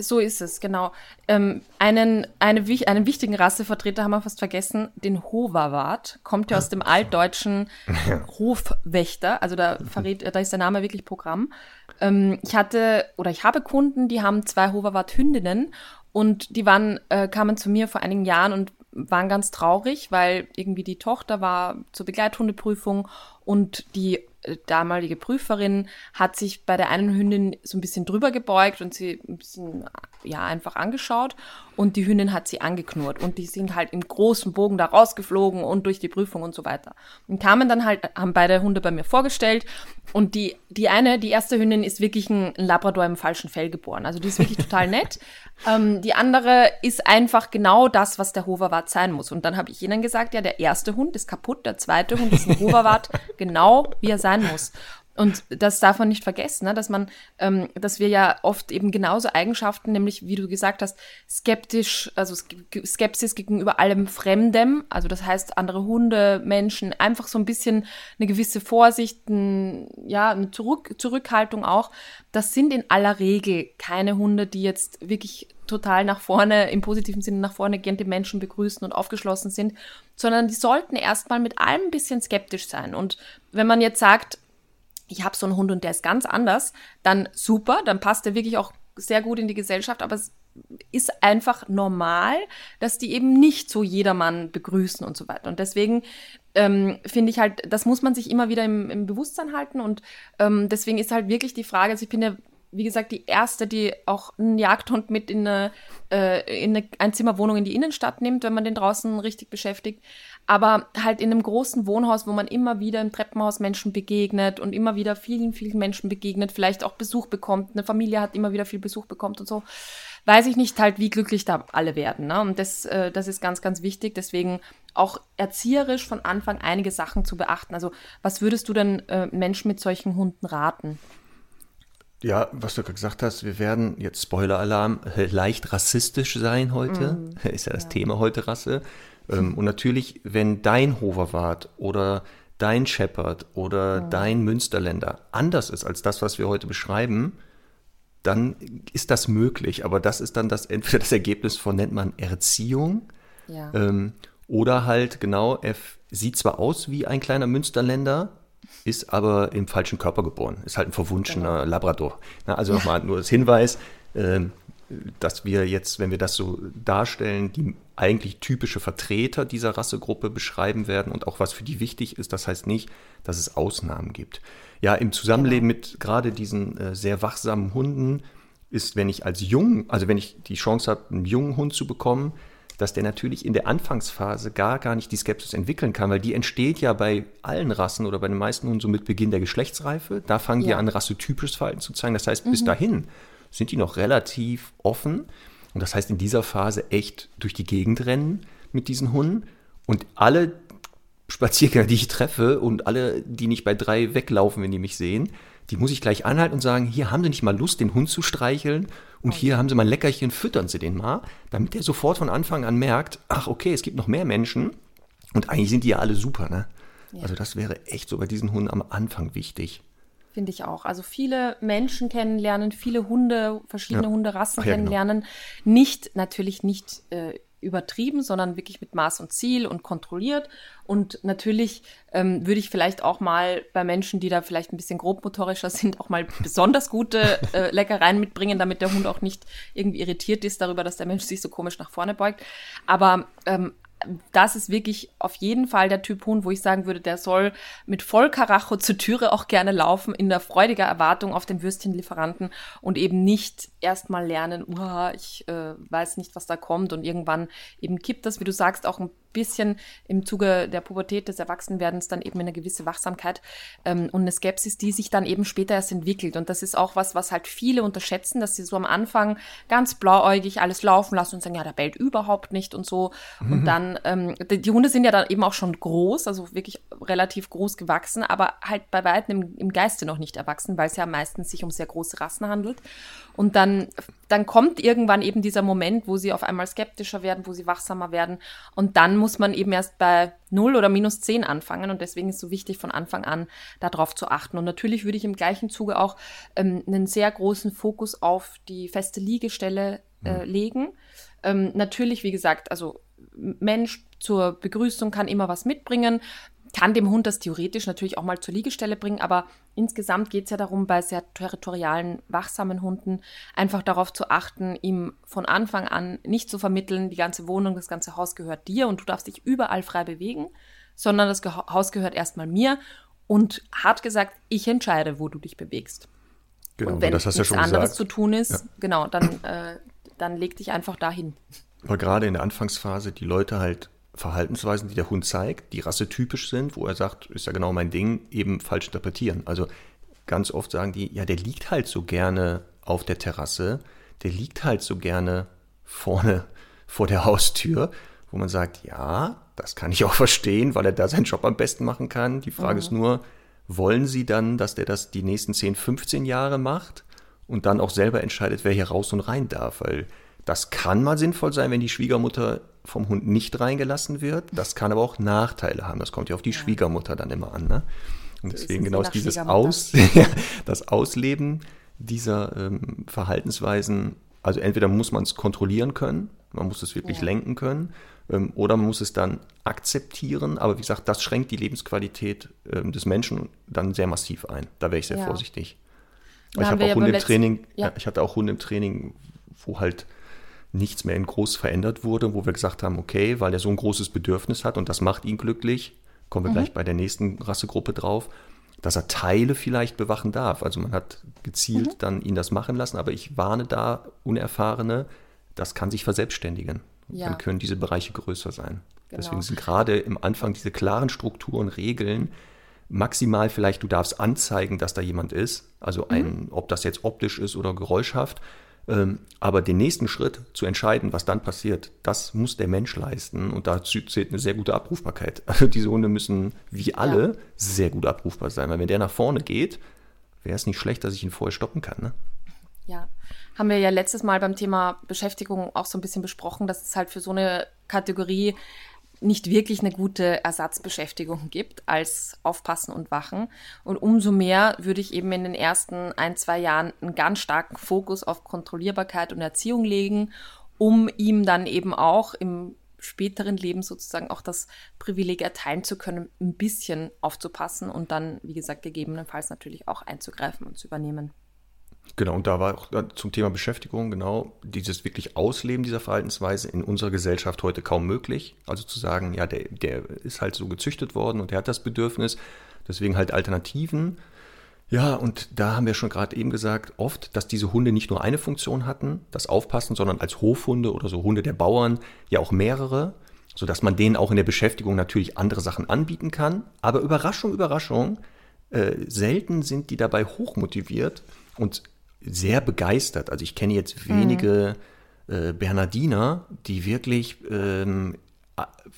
So ist es, genau. Ähm, einen, eine, einen wichtigen Rassevertreter haben wir fast vergessen, den Hoverwart, kommt ja aus dem altdeutschen [LAUGHS] Hofwächter, also da verrät, da ist der Name wirklich Programm. Ähm, ich hatte oder ich habe Kunden, die haben zwei Hoverwart-Hündinnen und die waren, äh, kamen zu mir vor einigen Jahren und waren ganz traurig, weil irgendwie die Tochter war zur Begleithundeprüfung und die damalige Prüferin hat sich bei der einen Hündin so ein bisschen drüber gebeugt und sie ein bisschen, ja, einfach angeschaut und die Hündin hat sie angeknurrt und die sind halt im großen Bogen da rausgeflogen und durch die Prüfung und so weiter. Und kamen dann halt, haben beide Hunde bei mir vorgestellt und die, die eine, die erste Hündin ist wirklich ein Labrador im falschen Fell geboren. Also die ist wirklich total [LAUGHS] nett. Ähm, die andere ist einfach genau das, was der Hoverwart sein muss. Und dann habe ich ihnen gesagt, ja, der erste Hund ist kaputt, der zweite Hund ist ein [LAUGHS] Hoverwart, genau wie er sein muss. Und das darf man nicht vergessen, ne? dass man, ähm, dass wir ja oft eben genauso Eigenschaften, nämlich wie du gesagt hast, skeptisch, also Skepsis gegenüber allem Fremdem, also das heißt andere Hunde, Menschen, einfach so ein bisschen eine gewisse Vorsicht, ein, ja, eine Zurück, Zurückhaltung auch. Das sind in aller Regel keine Hunde, die jetzt wirklich total nach vorne, im positiven Sinne nach vorne gehen, die Menschen begrüßen und aufgeschlossen sind, sondern die sollten erstmal mit allem ein bisschen skeptisch sein. Und wenn man jetzt sagt, ich habe so einen Hund und der ist ganz anders, dann super, dann passt der wirklich auch sehr gut in die Gesellschaft, aber es ist einfach normal, dass die eben nicht so jedermann begrüßen und so weiter. Und deswegen ähm, finde ich halt, das muss man sich immer wieder im, im Bewusstsein halten. Und ähm, deswegen ist halt wirklich die Frage, also ich bin ja wie gesagt, die erste, die auch einen Jagdhund mit in eine, äh, in eine Einzimmerwohnung in die Innenstadt nimmt, wenn man den draußen richtig beschäftigt. Aber halt in einem großen Wohnhaus, wo man immer wieder im Treppenhaus Menschen begegnet und immer wieder vielen, vielen Menschen begegnet, vielleicht auch Besuch bekommt, eine Familie hat immer wieder viel Besuch bekommt und so, weiß ich nicht halt, wie glücklich da alle werden. Ne? Und das, äh, das ist ganz, ganz wichtig. Deswegen auch erzieherisch von Anfang einige Sachen zu beachten. Also was würdest du denn äh, Menschen mit solchen Hunden raten? Ja, was du gerade gesagt hast, wir werden jetzt Spoiler-Alarm äh, leicht rassistisch sein heute. Mm. [LAUGHS] Ist ja das ja. Thema heute Rasse. Ähm, und natürlich, wenn dein Hoverwart oder dein Shepherd oder mm. dein Münsterländer anders ist als das, was wir heute beschreiben, dann ist das möglich. Aber das ist dann das entweder das Ergebnis von nennt man Erziehung ja. ähm, oder halt genau, er sieht zwar aus wie ein kleiner Münsterländer, ist aber im falschen Körper geboren, ist halt ein verwunschener genau. Labrador. Na, also nochmal nur das Hinweis, äh, dass wir jetzt, wenn wir das so darstellen, die eigentlich typische Vertreter dieser Rassegruppe beschreiben werden und auch was für die wichtig ist. Das heißt nicht, dass es Ausnahmen gibt. Ja, im Zusammenleben genau. mit gerade diesen äh, sehr wachsamen Hunden ist, wenn ich als Jung, also wenn ich die Chance habe, einen jungen Hund zu bekommen, dass der natürlich in der Anfangsphase gar, gar nicht die Skepsis entwickeln kann, weil die entsteht ja bei allen Rassen oder bei den meisten Hunden so mit Beginn der Geschlechtsreife. Da fangen ja. die an, rassetypisches Verhalten zu zeigen. Das heißt, mhm. bis dahin sind die noch relativ offen. Und das heißt, in dieser Phase echt durch die Gegend rennen mit diesen Hunden. Und alle Spaziergänger, die ich treffe und alle, die nicht bei drei weglaufen, wenn die mich sehen, die muss ich gleich anhalten und sagen, hier haben Sie nicht mal Lust, den Hund zu streicheln und hier haben Sie mal ein Leckerchen, füttern Sie den mal, damit der sofort von Anfang an merkt, ach okay, es gibt noch mehr Menschen und eigentlich sind die ja alle super, ne? Ja. Also das wäre echt so bei diesen Hunden am Anfang wichtig. Finde ich auch. Also viele Menschen kennenlernen, viele Hunde, verschiedene ja. Hunderassen ja, genau. kennenlernen. Genau. Nicht, natürlich nicht äh, übertrieben, sondern wirklich mit Maß und Ziel und kontrolliert. Und natürlich ähm, würde ich vielleicht auch mal bei Menschen, die da vielleicht ein bisschen grobmotorischer sind, auch mal besonders gute äh, [LAUGHS] Leckereien mitbringen, damit der Hund auch nicht irgendwie irritiert ist darüber, dass der Mensch sich so komisch nach vorne beugt. Aber ähm, das ist wirklich auf jeden Fall der Typ Hund, wo ich sagen würde, der soll mit Vollkaracho zur Türe auch gerne laufen, in der freudiger Erwartung auf den Würstchenlieferanten und eben nicht erstmal lernen, uh, ich äh, weiß nicht, was da kommt und irgendwann eben kippt das, wie du sagst, auch ein bisschen im Zuge der Pubertät des Erwachsenwerdens dann eben eine gewisse Wachsamkeit ähm, und eine Skepsis, die sich dann eben später erst entwickelt. Und das ist auch was, was halt viele unterschätzen, dass sie so am Anfang ganz blauäugig alles laufen lassen und sagen, ja, der bellt überhaupt nicht und so. Mhm. Und dann, ähm, die, die, Hunde sind ja dann eben auch schon groß, also wirklich relativ groß gewachsen, aber halt bei weitem im, im Geiste noch nicht erwachsen, weil es ja meistens sich um sehr große Rassen handelt. Und dann, dann kommt irgendwann eben dieser Moment, wo sie auf einmal skeptischer werden, wo sie wachsamer werden. Und dann muss man eben erst bei 0 oder minus 10 anfangen. Und deswegen ist es so wichtig, von Anfang an darauf zu achten. Und natürlich würde ich im gleichen Zuge auch ähm, einen sehr großen Fokus auf die feste Liegestelle äh, mhm. legen. Ähm, natürlich, wie gesagt, also Mensch zur Begrüßung kann immer was mitbringen kann dem Hund das theoretisch natürlich auch mal zur Liegestelle bringen, aber insgesamt geht es ja darum, bei sehr territorialen, wachsamen Hunden einfach darauf zu achten, ihm von Anfang an nicht zu vermitteln, die ganze Wohnung, das ganze Haus gehört dir und du darfst dich überall frei bewegen, sondern das Haus gehört erstmal mir und hart gesagt, ich entscheide, wo du dich bewegst. Genau, und wenn das hast nichts ja anderes gesagt. zu tun ist, ja. genau, dann, äh, dann leg dich einfach dahin. Aber gerade in der Anfangsphase die Leute halt Verhaltensweisen, die der Hund zeigt, die rassetypisch sind, wo er sagt, ist ja genau mein Ding, eben falsch interpretieren. Also ganz oft sagen die, ja, der liegt halt so gerne auf der Terrasse, der liegt halt so gerne vorne [LAUGHS] vor der Haustür, wo man sagt, ja, das kann ich auch verstehen, weil er da seinen Job am besten machen kann. Die Frage mhm. ist nur, wollen sie dann, dass der das die nächsten 10, 15 Jahre macht und dann auch selber entscheidet, wer hier raus und rein darf? Weil das kann mal sinnvoll sein, wenn die Schwiegermutter vom Hund nicht reingelassen wird. Das kann aber auch Nachteile haben. Das kommt ja auf die ja. Schwiegermutter dann immer an. Ne? Und deswegen genau ist dieses Aus, [LAUGHS] das Ausleben dieser ähm, Verhaltensweisen, also entweder muss man es kontrollieren können, man muss es wirklich ja. lenken können, ähm, oder man muss es dann akzeptieren. Aber wie gesagt, das schränkt die Lebensqualität ähm, des Menschen dann sehr massiv ein. Da wäre ich sehr ja. vorsichtig. Ich, habe auch Hunde im Training, ja. ich hatte auch Hunde im Training, wo halt nichts mehr in groß verändert wurde, wo wir gesagt haben, okay, weil er so ein großes Bedürfnis hat und das macht ihn glücklich, kommen wir mhm. gleich bei der nächsten Rassegruppe drauf, dass er Teile vielleicht bewachen darf. Also man hat gezielt mhm. dann ihn das machen lassen, aber ich warne da Unerfahrene, das kann sich verselbstständigen. Ja. Dann können diese Bereiche größer sein. Genau. Deswegen sind gerade im Anfang diese klaren Strukturen, Regeln, maximal vielleicht, du darfst anzeigen, dass da jemand ist, also ein, mhm. ob das jetzt optisch ist oder geräuschhaft, aber den nächsten Schritt zu entscheiden, was dann passiert, das muss der Mensch leisten und dazu zählt eine sehr gute Abrufbarkeit. [LAUGHS] Also diese Hunde müssen, wie alle, ja. sehr gut abrufbar sein, weil wenn der nach vorne geht, wäre es nicht schlecht, dass ich ihn vorher stoppen kann. Ne? Ja, haben wir ja letztes Mal beim Thema Beschäftigung auch so ein bisschen besprochen, dass es halt für so eine Kategorie nicht wirklich eine gute Ersatzbeschäftigung gibt als Aufpassen und Wachen. Und umso mehr würde ich eben in den ersten ein, zwei Jahren einen ganz starken Fokus auf Kontrollierbarkeit und Erziehung legen, um ihm dann eben auch im späteren Leben sozusagen auch das Privileg erteilen zu können, ein bisschen aufzupassen und dann, wie gesagt, gegebenenfalls natürlich auch einzugreifen und zu übernehmen. Genau, und da war auch zum Thema Beschäftigung, genau, dieses wirklich Ausleben dieser Verhaltensweise in unserer Gesellschaft heute kaum möglich. Also zu sagen, ja, der, der ist halt so gezüchtet worden und der hat das Bedürfnis, deswegen halt Alternativen. Ja, und da haben wir schon gerade eben gesagt, oft, dass diese Hunde nicht nur eine Funktion hatten, das Aufpassen, sondern als Hofhunde oder so Hunde der Bauern ja auch mehrere, sodass man denen auch in der Beschäftigung natürlich andere Sachen anbieten kann. Aber Überraschung, Überraschung, äh, selten sind die dabei hochmotiviert und sehr begeistert. Also ich kenne jetzt wenige mhm. äh, Bernardiner, die wirklich, ähm,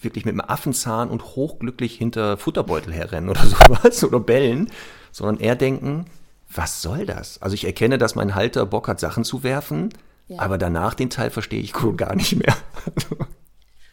wirklich mit einem Affenzahn und hochglücklich hinter Futterbeutel herrennen oder [LAUGHS] sowas oder bellen, sondern eher denken, was soll das? Also ich erkenne, dass mein Halter Bock hat, Sachen zu werfen, ja. aber danach den Teil verstehe ich gar nicht mehr. [LAUGHS]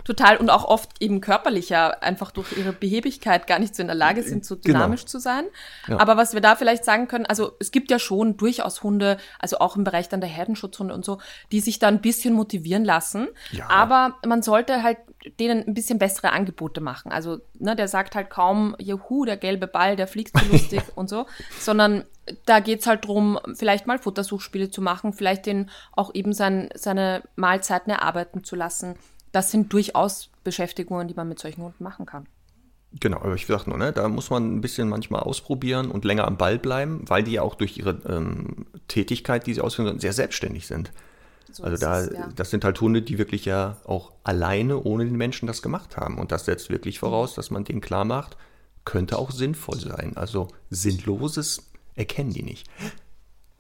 total und auch oft eben körperlicher, einfach durch ihre Behebigkeit gar nicht so in der Lage sind, so genau. dynamisch genau. zu sein. Ja. Aber was wir da vielleicht sagen können, also es gibt ja schon durchaus Hunde, also auch im Bereich dann der Herdenschutzhunde und so, die sich da ein bisschen motivieren lassen. Ja. Aber man sollte halt denen ein bisschen bessere Angebote machen. Also, ne, der sagt halt kaum, juhu, der gelbe Ball, der fliegt so [LAUGHS] lustig und so, sondern da geht's halt drum, vielleicht mal Futtersuchspiele zu machen, vielleicht den auch eben sein, seine Mahlzeiten erarbeiten zu lassen das sind durchaus Beschäftigungen, die man mit solchen Hunden machen kann. Genau, aber ich sag nur, ne, da muss man ein bisschen manchmal ausprobieren und länger am Ball bleiben, weil die ja auch durch ihre ähm, Tätigkeit, die sie ausführen, sehr selbstständig sind. So also da, es, ja. das sind halt Hunde, die wirklich ja auch alleine ohne den Menschen das gemacht haben. Und das setzt wirklich voraus, dass man denen klar macht, könnte auch sinnvoll sein. Also Sinnloses erkennen die nicht.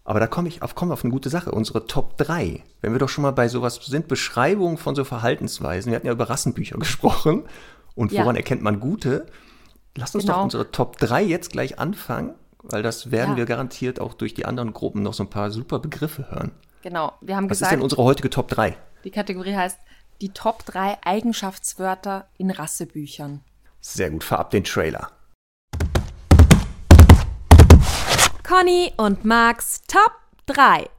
Aber da komme ich auf, komme auf eine gute Sache. Unsere Top 3. Wenn wir doch schon mal bei sowas sind, Beschreibungen von so Verhaltensweisen. Wir hatten ja über Rassenbücher [LAUGHS] gesprochen. Und woran ja. erkennt man gute? Lass uns genau. doch unsere Top 3 jetzt gleich anfangen, weil das werden ja. wir garantiert auch durch die anderen Gruppen noch so ein paar super Begriffe hören. Genau. Wir haben Was gesagt, ist denn unsere heutige Top 3? Die Kategorie heißt die Top 3 Eigenschaftswörter in Rassebüchern. Sehr gut, fahr ab den Trailer. Conny und Max Top 3.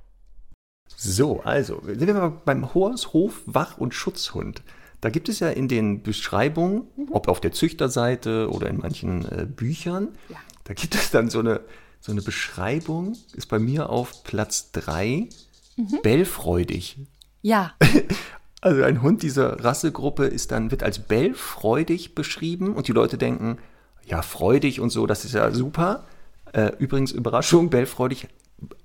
So, also, sind wir mal beim Horst, Hof, Wach- und Schutzhund. Da gibt es ja in den Beschreibungen, mhm. ob auf der Züchterseite oder in manchen äh, Büchern, ja. da gibt es dann so eine, so eine Beschreibung, ist bei mir auf Platz 3, mhm. bellfreudig. Ja. [LAUGHS] Also ein Hund dieser Rassegruppe ist dann, wird als bellfreudig beschrieben und die Leute denken, ja, freudig und so, das ist ja super. Äh, übrigens, Überraschung, bellfreudig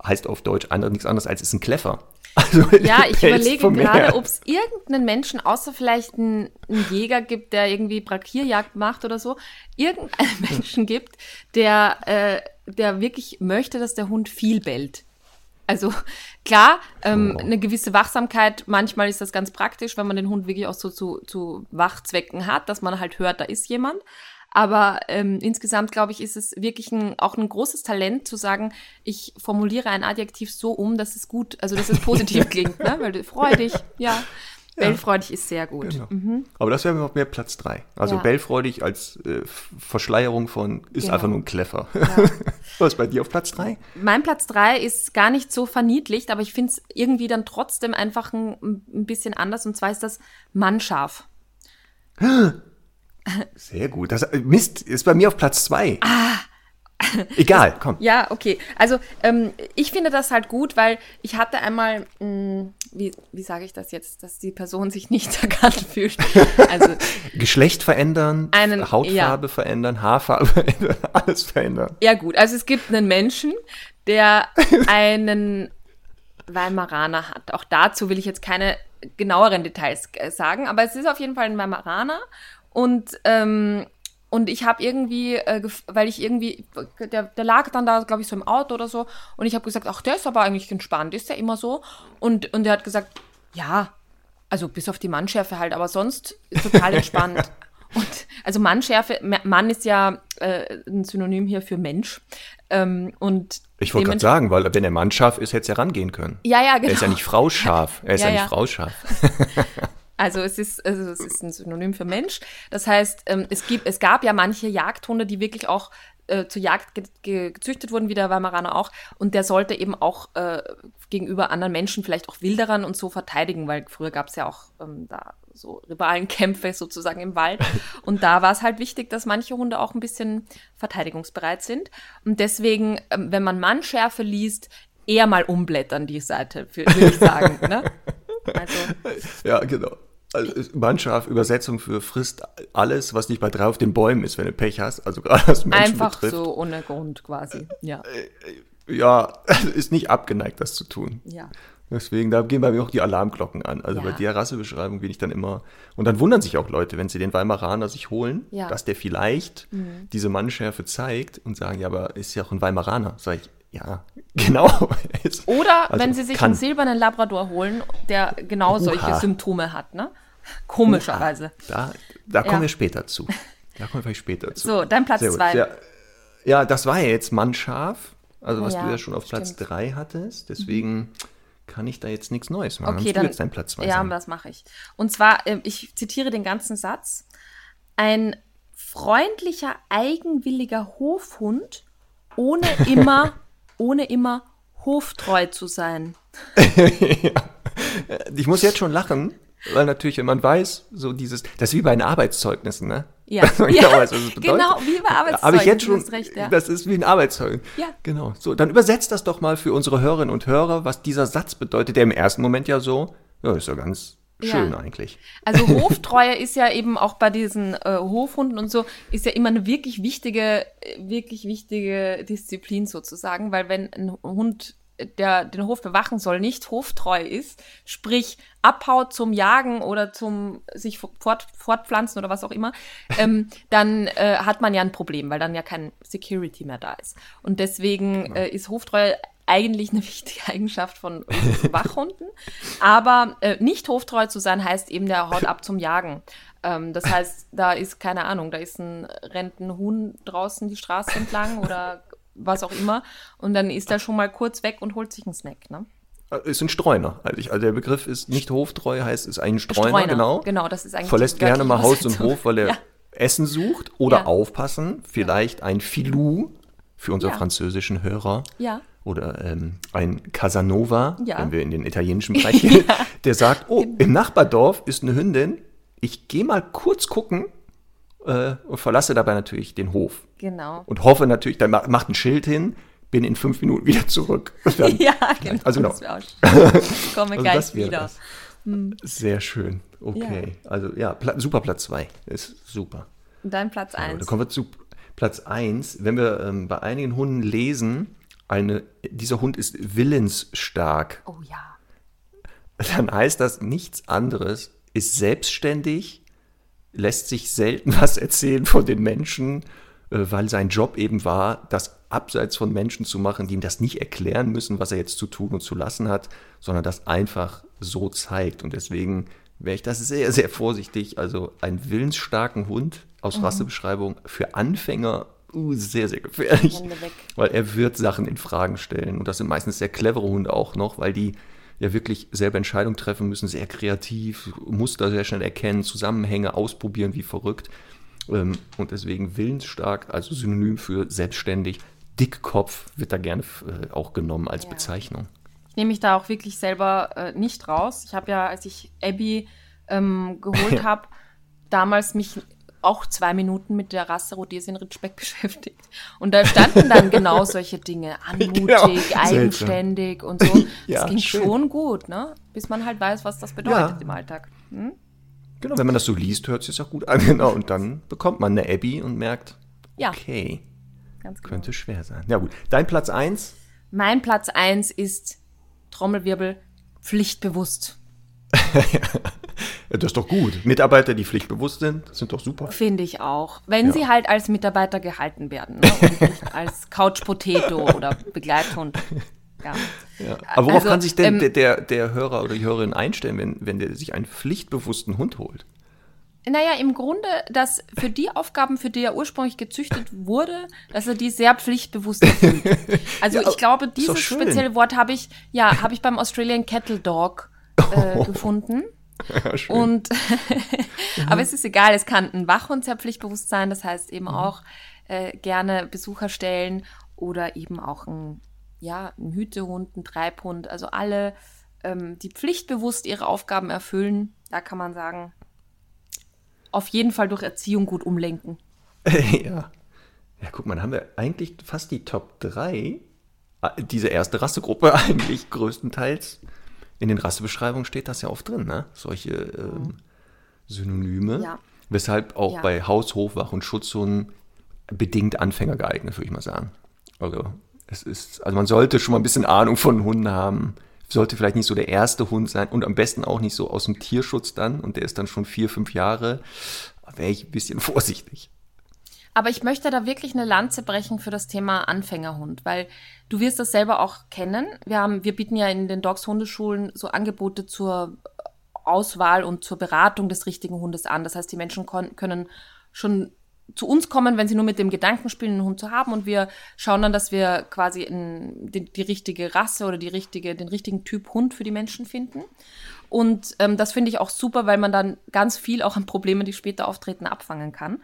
heißt auf Deutsch nichts anderes als ist ein Kleffer. [LAUGHS] Also, ja, ich überlege gerade, ob es irgendeinen Menschen, außer vielleicht einen, einen, Jäger gibt, der irgendwie Brakierjagd macht oder so, irgendeinen [LAUGHS] Menschen gibt, der, äh, der wirklich möchte, dass der Hund viel bellt. Also klar, ähm, oh. eine gewisse Wachsamkeit, manchmal ist das ganz praktisch, wenn man den Hund wirklich auch so zu, zu Wachzwecken hat, dass man halt hört, da ist jemand. Aber ähm, insgesamt, glaube ich, ist es wirklich ein, auch ein großes Talent zu sagen, ich formuliere ein Adjektiv so um, dass es gut, also dass es positiv [LAUGHS] klingt, ne? Weil du freudig, ja. Bellfreudig ist sehr gut. Genau. Mhm. Aber das wäre noch mehr Platz 3. Also Ja. bellfreudig als äh, Verschleierung von ist Genau. einfach nur ein Clever. Ja. [LAUGHS] Was bei dir auf Platz 3? Mein Platz drei ist gar nicht so verniedlicht, aber ich finde es irgendwie dann trotzdem einfach ein, ein bisschen anders. Und zwar ist das Mannschaf. [GASPS] Sehr gut. Das, äh, Mist, ist bei mir auf Platz 2. Ah. Egal, [LAUGHS] komm. Ja, okay. Also ähm, ich finde das halt gut, weil ich hatte einmal, mh, wie, wie sage ich das jetzt, dass die Person sich nicht [LAUGHS] erkannt fühlt. Also [LAUGHS] Geschlecht verändern, Einen- Hautfarbe verändern, Haarfarbe verändern, alles verändern. Ja gut, also es gibt einen Menschen, der einen Weimaraner hat. Auch dazu will ich jetzt keine genaueren Details äh, sagen, aber es ist auf jeden Fall ein Weimaraner und ähm, und ich habe irgendwie, äh, weil ich irgendwie, der, der lag dann da, glaube ich, so im Auto oder so und ich habe gesagt, ach, der ist aber eigentlich entspannt, ist der immer so? Und, und der hat gesagt, ja, also bis auf die Mannschärfe halt, aber sonst total [LAUGHS] entspannt. Und also Mannschärfe, Ma- Mann ist ja äh, ein Synonym hier für Mensch. Ähm, und Ich wollte gerade sagen, weil wenn er Mann scharf ist, hätte es ja rangehen können. Ja, ja, genau. Er ist ja nicht Frau scharf. [LAUGHS] Er ist ja, Ja, nicht ja. Frau scharf. [LAUGHS] Also es ist, also es ist ein Synonym für Mensch. Das heißt, ähm, es, gibt, es gab ja manche Jagdhunde, die wirklich auch äh, zur Jagd ge ge gezüchtet wurden, wie der Weimaraner auch. Und der sollte eben auch äh, gegenüber anderen Menschen, vielleicht auch Wilderern und so verteidigen, weil früher gab es ja auch ähm, da so Rivalenkämpfe sozusagen im Wald. Und da war es halt wichtig, dass manche Hunde auch ein bisschen verteidigungsbereit sind. Und deswegen, ähm, wenn man Mannschärfe liest, eher mal umblättern die Seite, würde ich sagen. ne? [LAUGHS] Also, [LAUGHS] Ja, genau. Also Mannschaft, Übersetzung für frisst alles, was nicht bei drei auf den Bäumen ist, wenn du Pech hast. Also [LAUGHS] gerade was Menschen Einfach betrifft. so ohne Grund quasi. Ja. Ja, [LAUGHS] ist nicht abgeneigt, das zu tun. ja. Deswegen, da gehen bei mir auch die Alarmglocken an. Also Ja. bei der Rassebeschreibung bin ich dann immer. Und dann wundern sich auch Leute, wenn sie den Weimaraner sich holen, Ja. Mhm. dass der vielleicht diese Mannschärfe zeigt und sagen, ja, aber ist ja auch ein Weimaraner. Sag ich, ja, [LAUGHS] genau. Oder also wenn sie sich kann. einen silbernen Labrador holen, der genau solche Oha. Symptome hat, ne? Komischerweise. Da, da kommen Ja. wir später zu. [LAUGHS] Da kommen wir vielleicht später zu. So, dein Platz Sehr zwei. Ja, ja, das war ja jetzt Mannscharf, also was ja, du ja schon auf Platz stimmt. Mhm. 3 hattest. Deswegen kann ich da jetzt nichts Neues machen. Okay, Kannst dann. du jetzt deinen Platz 2 ja, sagen. das mache ich. Und zwar, ähm, ich zitiere den ganzen Satz. Ein freundlicher, eigenwilliger Hofhund, ohne [LAUGHS] immer, ohne immer hoftreu zu sein. [LAUGHS] Ich muss jetzt schon lachen, weil natürlich, wenn man weiß, so dieses, das ist wie bei den Arbeitszeugnissen, ne? Ja. [LAUGHS] Man Ja, genau weiß, genau, wie bei Habe ich Arbeitszeugnissen, jetzt schon, recht, ja. das ist wie ein Arbeitszeugnis. Ja. Genau. So, dann übersetzt das doch mal für unsere Hörerinnen und Hörer, was dieser Satz bedeutet, der im ersten Moment ja so, ja, ist ja ganz Ja. schön eigentlich. Also [LAUGHS] Hoftreue ist ja eben auch bei diesen äh, Hofhunden und so, ist ja immer eine wirklich wichtige, äh, wirklich wichtige Disziplin sozusagen, weil wenn ein Hund, äh, der den Hof bewachen soll, nicht hoftreu ist, sprich abhaut zum Jagen oder zum sich fort, fortpflanzen oder was auch immer, [LAUGHS] ähm, dann äh, hat man ja ein Problem, weil dann ja kein Security mehr da ist. Und deswegen äh, ist Hoftreue eigentlich eine wichtige [LAUGHS] Eigenschaft von Wachhunden. Aber äh, nicht hoftreu zu sein, heißt eben, der haut ab zum Jagen. Ähm, das heißt, da ist, keine Ahnung, da ist ein, rennt ein Huhn draußen die Straße entlang oder was auch immer. Und dann ist er schon mal kurz weg und holt sich einen Snack. Ne? Äh, Ist ein Streuner. Also, also der Begriff ist nicht hoftreu, heißt ist ein Streuner, genau. Genau, das ist eigentlich Verlässt gerne mal Haus und. Hof, weil er [LAUGHS] Ja. Essen sucht oder Ja. aufpassen. Vielleicht ein Filou für unsere Ja. französischen Hörer. Ja. Oder ähm, ein Casanova, Ja. wenn wir in den italienischen [LAUGHS] Bereich gehen, der sagt, oh, im Nachbardorf ist eine Hündin, ich gehe mal kurz gucken äh, und verlasse dabei natürlich den Hof. Genau. Und hoffe natürlich, dann ma- macht ein Schild hin, bin in fünf Minuten wieder zurück. [LAUGHS] Dann, Ja, genau. Also genau. Ich komme [LAUGHS] Also gleich wieder. das. Sehr schön. Okay. Also ja, Pla super Platz zwei Ist super. Dein Platz Dann eins. kommen wir zu Platz eins Wenn wir ähm, bei einigen Hunden lesen, eine, dieser Hund ist willensstark, Oh ja. dann heißt das nichts anderes, ist selbstständig, lässt sich selten [LAUGHS] was erzählen von den Menschen, äh, weil sein Job eben war, das abseits von Menschen zu machen, die ihm das nicht erklären müssen, was er jetzt zu tun und zu lassen hat, sondern das einfach so zeigt. Und deswegen wäre ich das sehr, sehr vorsichtig. Also einen willensstarken Hund aus mhm. Rassebeschreibung für Anfänger uh, sehr, sehr gefährlich. Weil er wird Sachen in Fragen stellen. Und das sind meistens sehr clevere Hunde auch noch, weil die ja wirklich selber Entscheidungen treffen müssen, sehr kreativ, Muster sehr schnell erkennen, Zusammenhänge ausprobieren wie verrückt. Ähm, und deswegen willensstark, also Synonym für selbstständig. Dickkopf wird da gerne äh, auch genommen als ja. Bezeichnung. Ich nehme mich da auch wirklich selber äh, nicht raus. Ich habe ja, als ich Abby ähm, geholt [LAUGHS] habe, damals mich auch zwei Minuten mit der Rasse Rhodesien Ritschbeck [LAUGHS] beschäftigt. Und da standen dann genau [LAUGHS] solche Dinge. Anmutig, genau. eigenständig und so. [LAUGHS] ja, das ging schön. schon gut, ne? Bis man halt weiß, was das bedeutet ja. im Alltag. Hm? Genau, wenn man das so liest, hört es sich auch gut an. Genau. Und dann bekommt man eine Abby und merkt, okay, genau. könnte schwer sein. Ja gut. Dein Platz 1? Mein Platz 1 ist Trommelwirbel pflichtbewusst. [LAUGHS] das ist doch gut. Mitarbeiter, die pflichtbewusst sind, sind doch super. Finde ich auch. Wenn ja. sie halt als Mitarbeiter gehalten werden ne? und nicht [LAUGHS] als Couch Potato oder Begleithund. Ja. ja. Aber worauf also, kann sich denn ähm, der, der Hörer oder die Hörerin einstellen, wenn, wenn der sich einen pflichtbewussten Hund holt? Naja, im Grunde, dass für die Aufgaben, für die er ursprünglich gezüchtet wurde, dass er die sehr pflichtbewusst erfüllt. [LAUGHS] Also ja, ich glaube, dieses spezielle Wort habe ich, ja, habe ich beim Australian Kettle Dog äh, oh. gefunden. [LAUGHS] Ja, und [LAUGHS] aber es ist egal, es kann ein Wachhund sehr pflichtbewusst sein, das heißt eben mhm. auch äh, gerne Besucher stellen oder eben auch ein, ja, ein Hütehund, ein Treibhund, also alle, ähm, die pflichtbewusst ihre Aufgaben erfüllen, da kann man sagen, auf jeden Fall durch Erziehung gut umlenken. [LAUGHS] ja. Ja, guck mal, dann haben wir eigentlich fast die Top 3, ah, diese erste Rassegruppe eigentlich größtenteils in den Rassebeschreibungen steht das ja oft drin, ne? Solche ähm, Synonyme. Ja. Weshalb auch ja. bei Haus, Hofwach und Schutzhunden bedingt Anfänger geeignet, würde ich mal sagen. Also es ist, also man sollte schon mal ein bisschen Ahnung von Hunden haben. Sollte vielleicht nicht so der erste Hund sein und am besten auch nicht so aus dem Tierschutz dann und der ist dann schon vier, fünf Jahre. Wäre ich ein bisschen [LAUGHS] vorsichtig. Aber ich möchte da wirklich eine Lanze brechen für das Thema Anfängerhund, weil du wirst das selber auch kennen. Wir haben, wir bieten ja in den Dogs Hundeschulen so Angebote zur Auswahl und zur Beratung des richtigen Hundes an. Das heißt, die Menschen können schon zu uns kommen, wenn sie nur mit dem Gedanken spielen, einen Hund zu haben und wir schauen dann, dass wir quasi in, die, die richtige Rasse oder die richtige, den richtigen Typ Hund für die Menschen finden. Und ähm, das finde ich auch super, weil man dann ganz viel auch an Problemen, die später auftreten, abfangen kann.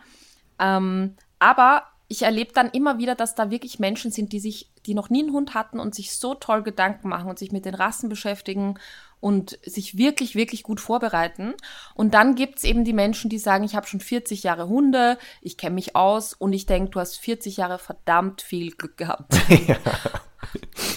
Ähm, aber ich erlebe dann immer wieder, dass da wirklich Menschen sind, die sich, die noch nie einen Hund hatten und sich so toll Gedanken machen und sich mit den Rassen beschäftigen und sich wirklich, wirklich gut vorbereiten. Und dann gibt's eben die Menschen, die sagen, ich habe schon 40 Jahre Hunde, ich kenne mich aus und ich denke, du hast 40 Jahre verdammt viel Glück gehabt. [LAUGHS] Ja.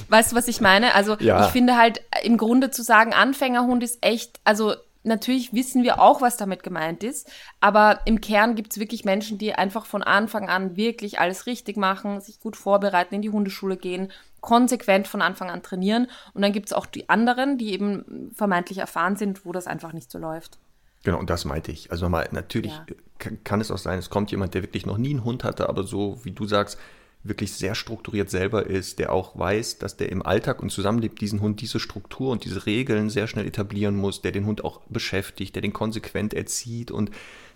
Weißt du, was ich meine? Also ja. ich finde halt im Grunde zu sagen, Anfängerhund ist echt, also natürlich wissen wir auch, was damit gemeint ist, aber im Kern gibt es wirklich Menschen, die einfach von Anfang an wirklich alles richtig machen, sich gut vorbereiten, in die Hundeschule gehen, konsequent von Anfang an trainieren. Und dann gibt es auch die anderen, die eben vermeintlich erfahren sind, wo das einfach nicht so läuft. Genau, und das meinte ich. Also nochmal, natürlich ja. kann, kann es auch sein, es kommt jemand, der wirklich noch nie einen Hund hatte, aber so, wie du sagst, wirklich sehr strukturiert selber ist, der auch weiß, dass der im Alltag und Zusammenlebt diesen Hund diese Struktur und diese Regeln sehr schnell etablieren muss, der den Hund auch beschäftigt, der den konsequent erzieht und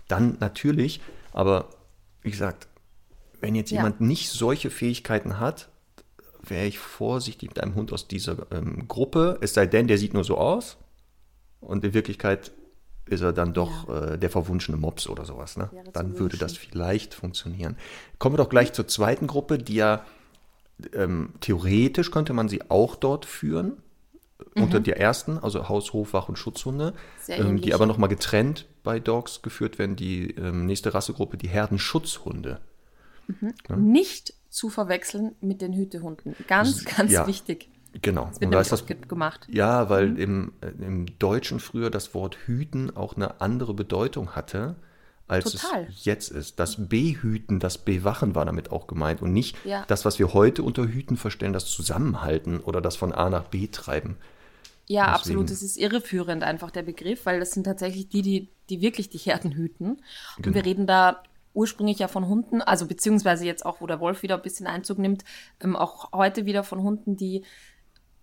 dann natürlich, aber wie gesagt, wenn jetzt ja. jemand nicht solche Fähigkeiten hat, wäre ich vorsichtig mit einem Hund aus dieser ähm, Gruppe, es sei denn, der sieht nur so aus und in Wirklichkeit ist er dann doch ja. äh, der verwunschene Mops oder sowas. Ne? dann würde das vielleicht funktionieren. Kommen wir doch gleich zur zweiten Gruppe, die ja ähm, theoretisch könnte man sie auch dort führen. Mhm. Unter der ersten, also Haus, Hof, Wach und Schutzhunde, ähm, die aber nochmal getrennt bei Dogs geführt werden. Die ähm, nächste Rassegruppe, die Herdenschutzhunde. Mhm. Ja? Nicht zu verwechseln mit den Hütehunden. Ganz, ganz ja. wichtig. Genau. Das wird und das gemacht. Ja, weil mhm. im, äh, im Deutschen früher das Wort hüten auch eine andere Bedeutung hatte, als Total. es jetzt ist. Das Behüten, das Bewachen war damit auch gemeint und nicht ja. das, was wir heute unter Hüten verstehen, das Zusammenhalten oder das von A nach B treiben. Ja, Deswegen. absolut. Es ist irreführend einfach der Begriff, weil das sind tatsächlich die, die, die wirklich die Herden hüten. Und genau. wir reden da ursprünglich ja von Hunden, also beziehungsweise jetzt auch, wo der Wolf wieder ein bisschen Einzug nimmt, ähm, auch heute wieder von Hunden, die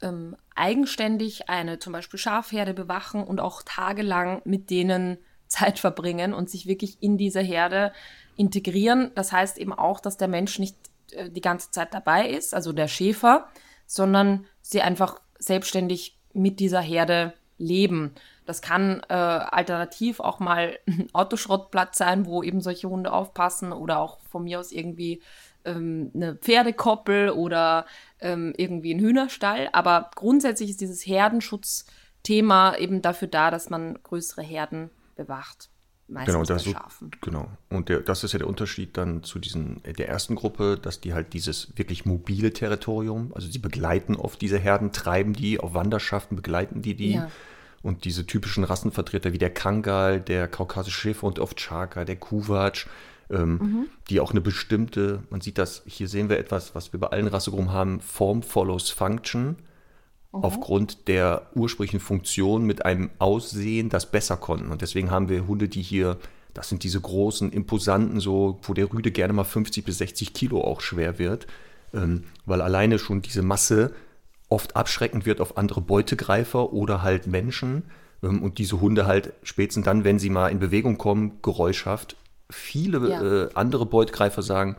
ähm, eigenständig eine zum Beispiel Schafherde bewachen und auch tagelang mit denen [LAUGHS] Zeit verbringen und sich wirklich in dieser Herde integrieren. Das heißt eben auch, dass der Mensch nicht äh, die ganze Zeit dabei ist, also der Schäfer, sondern sie einfach selbstständig mit dieser Herde leben. Das kann äh, alternativ auch mal [LAUGHS] ein Autoschrottplatz sein, wo eben solche Hunde aufpassen oder auch von mir aus irgendwie ähm, eine Pferdekoppel oder ähm, irgendwie ein Hühnerstall. Aber grundsätzlich ist dieses Herdenschutzthema eben dafür da, dass man größere Herden bewacht. Meistens genau, das so, genau. Und der, das ist ja der Unterschied dann zu diesen der ersten Gruppe, dass die halt dieses wirklich mobile Territorium, also sie begleiten oft diese Herden, treiben die auf Wanderschaften, begleiten die die. Ja. Und diese typischen Rassenvertreter wie der Kangal, der kaukasische Schäfer und oft Chaka, der Kuwatsch, ähm, mhm. die auch eine bestimmte, man sieht das, hier sehen wir etwas, was wir bei allen Rassegruppen haben, Form follows Function mhm. aufgrund der ursprünglichen Funktion mit einem Aussehen, das besser konnten. Und deswegen haben wir Hunde, die hier, das sind diese großen, imposanten, so, wo der Rüde gerne mal 50 bis 60 Kilo auch schwer wird, ähm, weil alleine schon diese Masse oft abschreckend wird auf andere Beutegreifer oder halt Menschen. Ähm, und diese Hunde halt spätestens dann, wenn sie mal in Bewegung kommen, geräuschhaft, viele ja. äh, andere Beutegreifer sagen,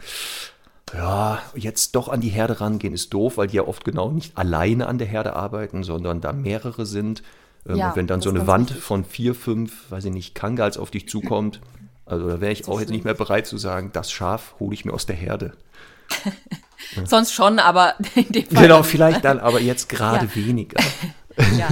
ja, jetzt doch an die Herde rangehen ist doof, weil die ja oft genau nicht alleine an der Herde arbeiten, sondern da mehrere sind. Ähm, ja, und wenn dann so eine Wand von vier, fünf, weiß ich nicht, Kangals auf dich zukommt, also da wäre ich auch jetzt nicht mehr bereit zu sagen, das Schaf hole ich mir aus der Herde. [LAUGHS] Sonst schon, aber [LAUGHS] in dem Fall. Genau, vielleicht dann, aber jetzt gerade [LAUGHS] ja. weniger. ja.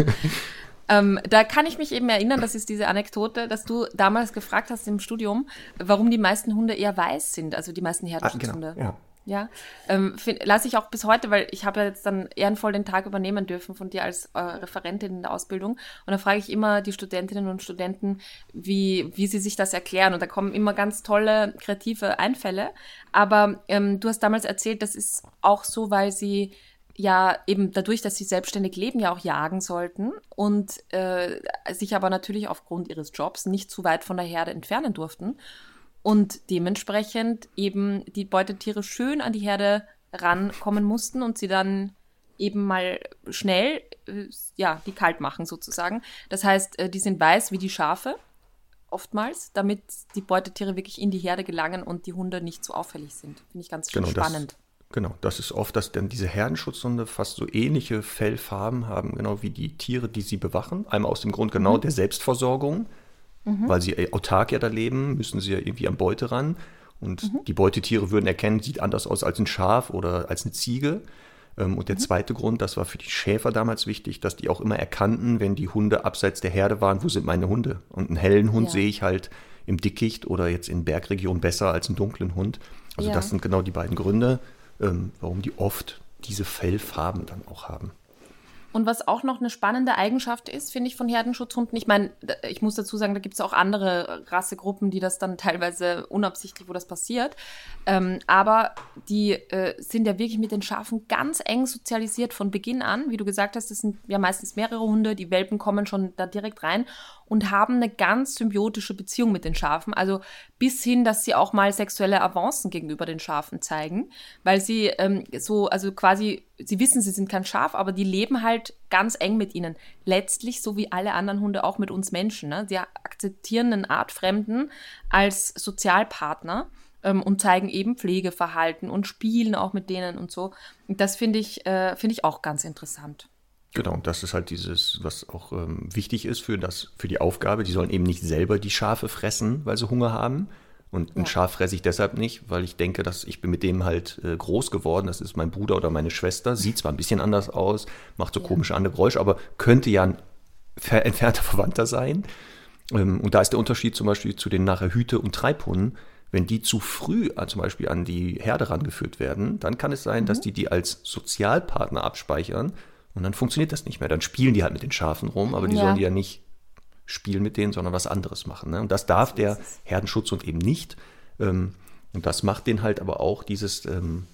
Ähm, da kann ich mich eben erinnern, das ist diese Anekdote, dass du damals gefragt hast im Studium, warum die meisten Hunde eher weiß sind, also die meisten Herdenschutzhunde. Ah, genau, ja. Ja, ähm, lasse ich auch bis heute, weil ich habe ja jetzt dann ehrenvoll den Tag übernehmen dürfen von dir als äh, Referentin in der Ausbildung. Und da frage ich immer die Studentinnen und Studenten, wie, wie sie sich das erklären. Und da kommen immer ganz tolle kreative Einfälle. Aber ähm, du hast damals erzählt, das ist auch so, weil sie ja eben dadurch, dass sie selbstständig leben, ja auch jagen sollten und äh, sich aber natürlich aufgrund ihres Jobs nicht zu weit von der Herde entfernen durften und dementsprechend eben die Beutetiere schön an die Herde rankommen mussten und sie dann eben mal schnell äh, ja die kalt machen sozusagen. Das heißt, äh, die sind weiß wie die Schafe oftmals, damit die Beutetiere wirklich in die Herde gelangen und die Hunde nicht so auffällig sind. Finde ich ganz genau, spannend. Genau, das ist oft, dass dann diese Herdenschutzhunde fast so ähnliche Fellfarben haben, genau wie die Tiere, die sie bewachen. Einmal aus dem Grund genau mhm. der Selbstversorgung, mhm. weil sie autark ja da leben, müssen sie ja irgendwie am Beute ran. Und mhm. die Beutetiere würden erkennen, sieht anders aus als ein Schaf oder als eine Ziege. Ähm, und der mhm. zweite Grund, das war für die Schäfer damals wichtig, dass die auch immer erkannten, wenn die Hunde abseits der Herde waren, wo sind meine Hunde? Und einen hellen Hund ja. sehe ich halt im Dickicht oder jetzt in Bergregionen besser als einen dunklen Hund. Also ja. das sind genau die beiden Gründe ähm, warum die oft diese Fellfarben dann auch haben. Und was auch noch eine spannende Eigenschaft ist, finde ich, von Herdenschutzhunden, ich meine, ich muss dazu sagen, da gibt es auch andere Rassegruppen, die das dann teilweise unabsichtlich, wo das passiert. Ähm, aber die äh, sind ja wirklich mit den Schafen ganz eng sozialisiert von Beginn an. Wie du gesagt hast, das sind ja meistens mehrere Hunde, die Welpen kommen schon da direkt rein und haben eine ganz symbiotische Beziehung mit den Schafen. Also bis hin, dass sie auch mal sexuelle Avancen gegenüber den Schafen zeigen, weil sie ähm, so, also quasi, sie wissen, sie sind kein Schaf, aber die leben halt ganz eng mit ihnen. Letztlich, so wie alle anderen Hunde, auch mit uns Menschen. Ne? Sie akzeptieren einen Artfremden als Sozialpartner ähm, und zeigen eben Pflegeverhalten und spielen auch mit denen und so. Und das finde ich, äh, finde ich auch ganz interessant. Genau, das ist halt dieses, was auch ähm, wichtig ist für, das, für die Aufgabe. Die sollen eben nicht selber die Schafe fressen, weil sie Hunger haben. Und ein ja. Schaf fresse ich deshalb nicht, weil ich denke, dass ich bin mit dem halt äh, groß geworden. Das ist mein Bruder oder meine Schwester. Sieht zwar ein bisschen anders aus, macht so ja. komische andere Geräusche, aber könnte ja ein [LAUGHS] entfernter Verwandter sein. Ähm, und da ist der Unterschied zum Beispiel zu den nachher Hüte- und Treibhunden. Wenn die zu früh äh, zum Beispiel an die Herde rangeführt werden, dann kann es sein, mhm. dass die die als Sozialpartner abspeichern und dann funktioniert das nicht mehr. Dann spielen die halt mit den Schafen rum, aber die ja. sollen die ja nicht spielen mit denen, sondern was anderes machen. Ne? Und das darf der Herdenschutzhund eben nicht. Ähm, und das macht den halt aber auch dieses, ähm,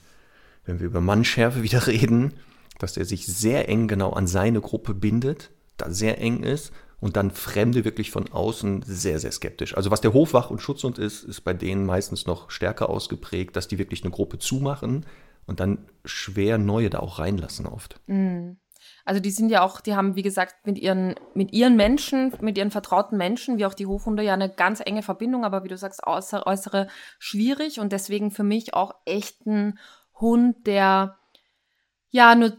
wenn wir über Mannschärfe wieder [LAUGHS] reden, dass er sich sehr eng genau an seine Gruppe bindet, da sehr eng ist und dann Fremde wirklich von außen sehr, sehr skeptisch. Also was der Hofwach- und Schutzhund ist, ist bei denen meistens noch stärker ausgeprägt, dass die wirklich eine Gruppe zumachen und dann schwer neue da auch reinlassen oft. Mm. Also die sind ja auch, die haben, wie gesagt, mit ihren, mit ihren Menschen, mit ihren vertrauten Menschen, wie auch die Hofhunde, ja eine ganz enge Verbindung, aber wie du sagst, äußere, äußere schwierig und deswegen für mich auch echt ein Hund, der ja nur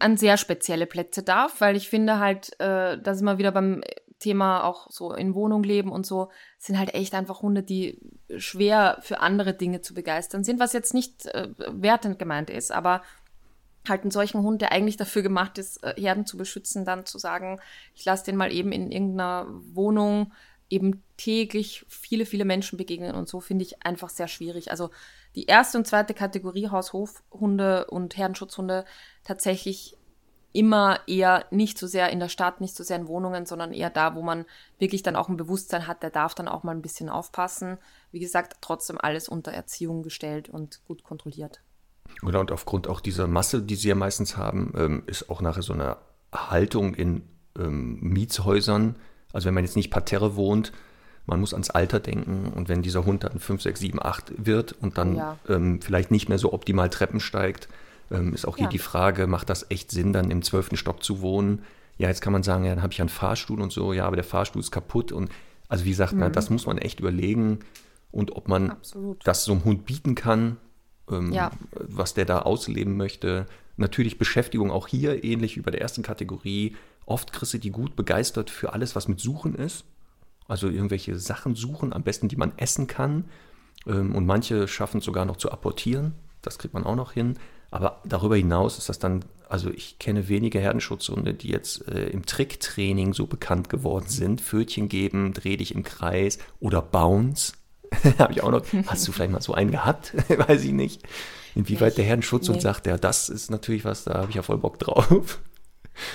an sehr spezielle Plätze darf, weil ich finde halt, äh, da sind wir wieder beim Thema auch so in Wohnung leben und so, sind halt echt einfach Hunde, die schwer für andere Dinge zu begeistern sind, was jetzt nicht äh, wertend gemeint ist, aber halt einen solchen Hund, der eigentlich dafür gemacht ist, äh, Herden zu beschützen, dann zu sagen, ich lasse den mal eben in irgendeiner Wohnung eben täglich viele, viele Menschen begegnen und so finde ich einfach sehr schwierig. Also die erste und zweite Kategorie Haushofhunde und Herdenschutzhunde tatsächlich immer eher nicht so sehr in der Stadt, nicht so sehr in Wohnungen, sondern eher da, wo man wirklich dann auch ein Bewusstsein hat, der darf dann auch mal ein bisschen aufpassen. Wie gesagt, trotzdem alles unter Erziehung gestellt und gut kontrolliert. Genau, und aufgrund auch dieser Masse, die sie ja meistens haben, ähm, ist auch nachher so eine Haltung in ähm, Mietshäusern. Also wenn man jetzt nicht parterre wohnt, man muss ans Alter denken und wenn dieser Hund dann 5, 6, 7, 8 wird und dann ja. ähm, vielleicht nicht mehr so optimal Treppen steigt, ähm, ist auch hier ja. die Frage, macht das echt Sinn, dann im zwölften Stock zu wohnen? Ja, jetzt kann man sagen, ja, dann habe ich einen Fahrstuhl und so, ja, aber der Fahrstuhl ist kaputt und also wie gesagt, mhm. na, das muss man echt überlegen und ob man Absolut. das so einem Hund bieten kann, ähm, ja. was der da ausleben möchte. Natürlich Beschäftigung auch hier, ähnlich wie bei der ersten Kategorie. Oft kriegst du die gut begeistert für alles, was mit Suchen ist. Also irgendwelche Sachen suchen, am besten, die man essen kann. Ähm, und manche schaffen es sogar noch zu apportieren. Das kriegt man auch noch hin. Aber darüber hinaus ist das dann, also ich kenne wenige Herdenschutzhunde, die jetzt äh, im Tricktraining so bekannt geworden sind. Pfötchen geben, dreh dich im Kreis oder Bounce. [LAUGHS] Habe ich auch noch. Hast du vielleicht mal so einen gehabt? [LAUGHS] Weiß ich nicht. Inwieweit ich, der Herdenschutzhund nee. sagt, ja, das ist natürlich was, da habe ich ja voll Bock drauf.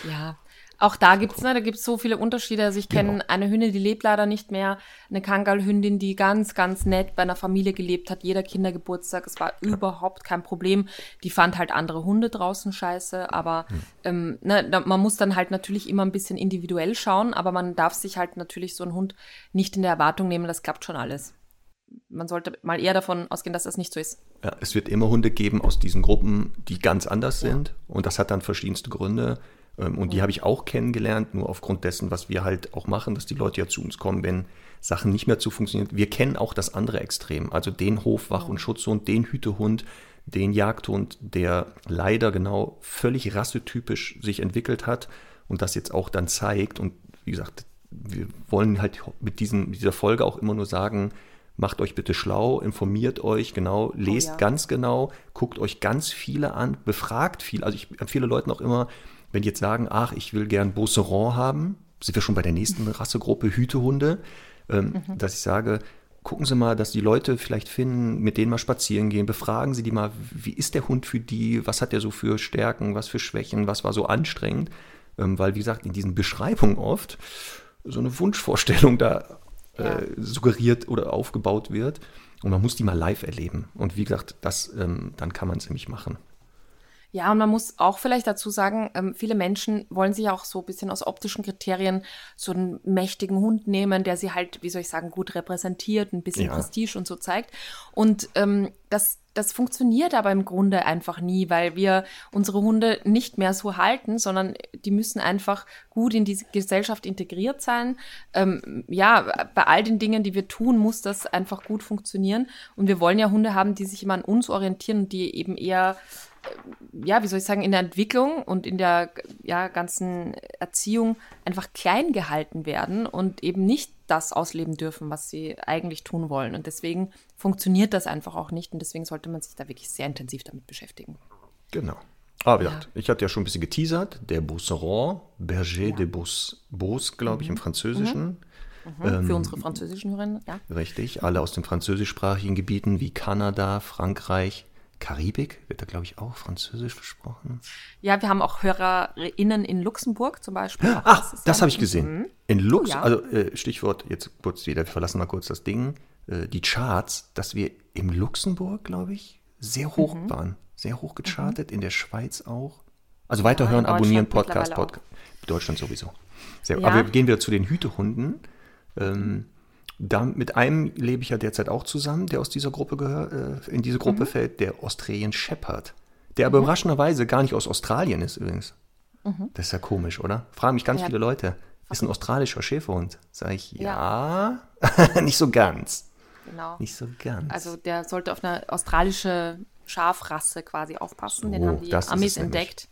Ja, auch da gibt's ne, da gibt's so viele Unterschiede. Also ich kenne genau. eine Hündin, die lebt leider nicht mehr, eine Kangalhündin, die ganz, ganz nett bei einer Familie gelebt hat, jeder Kindergeburtstag, es war ja. überhaupt kein Problem. Die fand halt andere Hunde draußen scheiße, aber hm. ähm, ne, da, man muss dann halt natürlich immer ein bisschen individuell schauen, aber man darf sich halt natürlich so einen Hund nicht in der Erwartung nehmen, das klappt schon alles. Man sollte mal eher davon ausgehen, dass das nicht so ist. Ja, es wird immer Hunde geben aus diesen Gruppen, die ganz anders ja. sind. Und das hat dann verschiedenste Gründe. Ähm, und die habe ich auch kennengelernt, nur aufgrund dessen, was wir halt auch machen, dass die Leute ja zu uns kommen, wenn Sachen nicht mehr zu funktionieren. Wir kennen auch das andere Extrem, also den Hofwach- und Schutzhund, den Hütehund, den Jagdhund, der leider genau völlig rassetypisch sich entwickelt hat und das jetzt auch dann zeigt. Und wie gesagt, wir wollen halt mit diesen, dieser Folge auch immer nur sagen, macht euch bitte schlau, informiert euch genau, lest oh ja. ganz genau, guckt euch ganz viele an, befragt viel. Also ich empfehle Leuten auch immer, wenn die jetzt sagen, ach, ich will gern Beauceron haben, sind wir schon bei der nächsten [LAUGHS] Rassegruppe Hütehunde, ähm, mhm. dass ich sage, gucken Sie mal, dass die Leute vielleicht finden, mit denen mal spazieren gehen, befragen Sie die mal, wie ist der Hund für die, was hat der so für Stärken, was für Schwächen, was war so anstrengend, ähm, weil wie gesagt, in diesen Beschreibungen oft so eine Wunschvorstellung da äh, suggeriert oder aufgebaut wird und man muss die mal live erleben und wie gesagt, das, ähm, dann kann man es nämlich machen. Ja, und man muss auch vielleicht dazu sagen, ähm, viele Menschen wollen sich auch so ein bisschen aus optischen Kriterien so einen mächtigen Hund nehmen, der sie halt, wie soll ich sagen, gut repräsentiert, ein bisschen ja. Prestige und so zeigt. Und ähm, das, das funktioniert aber im Grunde einfach nie, weil wir unsere Hunde nicht mehr so halten, sondern die müssen einfach gut in diese Gesellschaft integriert sein. Ähm, ja, bei all den Dingen, die wir tun, muss das einfach gut funktionieren. Und wir wollen ja Hunde haben, die sich immer an uns orientieren und die eben eher ja, wie soll ich sagen, in der Entwicklung und in der ja, ganzen Erziehung einfach klein gehalten werden und eben nicht das ausleben dürfen, was sie eigentlich tun wollen. Und deswegen funktioniert das einfach auch nicht und deswegen sollte man sich da wirklich sehr intensiv damit beschäftigen. Genau. Aber ja. ich hatte ja schon ein bisschen geteasert, der Beauceron, Berger ja. de Beauce, glaube ich, mhm. im Französischen. Mhm. Mhm. Ähm, Für unsere französischen Hörerinnen, ja. Richtig, alle aus den französischsprachigen Gebieten wie Kanada, Frankreich, Karibik wird da, glaube ich, auch Französisch gesprochen. Ja, wir haben auch HörerInnen in Luxemburg zum Beispiel. Ach, das, das habe ich gesehen. Mhm. In Lux, oh, ja. also äh, Stichwort, jetzt kurz wieder, wir verlassen mal kurz das Ding. Äh, die Charts, dass wir im Luxemburg, glaube ich, sehr hoch mhm. waren. Sehr hoch gechartet, mhm. in der Schweiz auch. Also weiterhören, ja, abonnieren, Podcast, Podcast. Deutschland sowieso. Sehr, ja. Aber wir gehen wieder zu den Hütehunden. Ähm, da, mit einem lebe ich ja derzeit auch zusammen, der aus dieser Gruppe gehört, äh, in diese Gruppe mhm. fällt, der Australian Shepherd. Der aber mhm. überraschenderweise gar nicht aus Australien ist übrigens. Das ist ja komisch, oder? Fragen mich ganz Ja. viele Leute. Ist ein australischer Schäferhund? Sag ich, ja. [LAUGHS] nicht so ganz. Genau. Nicht so ganz. Also der sollte auf eine australische Schafrasse quasi aufpassen. Den So, haben die Amis entdeckt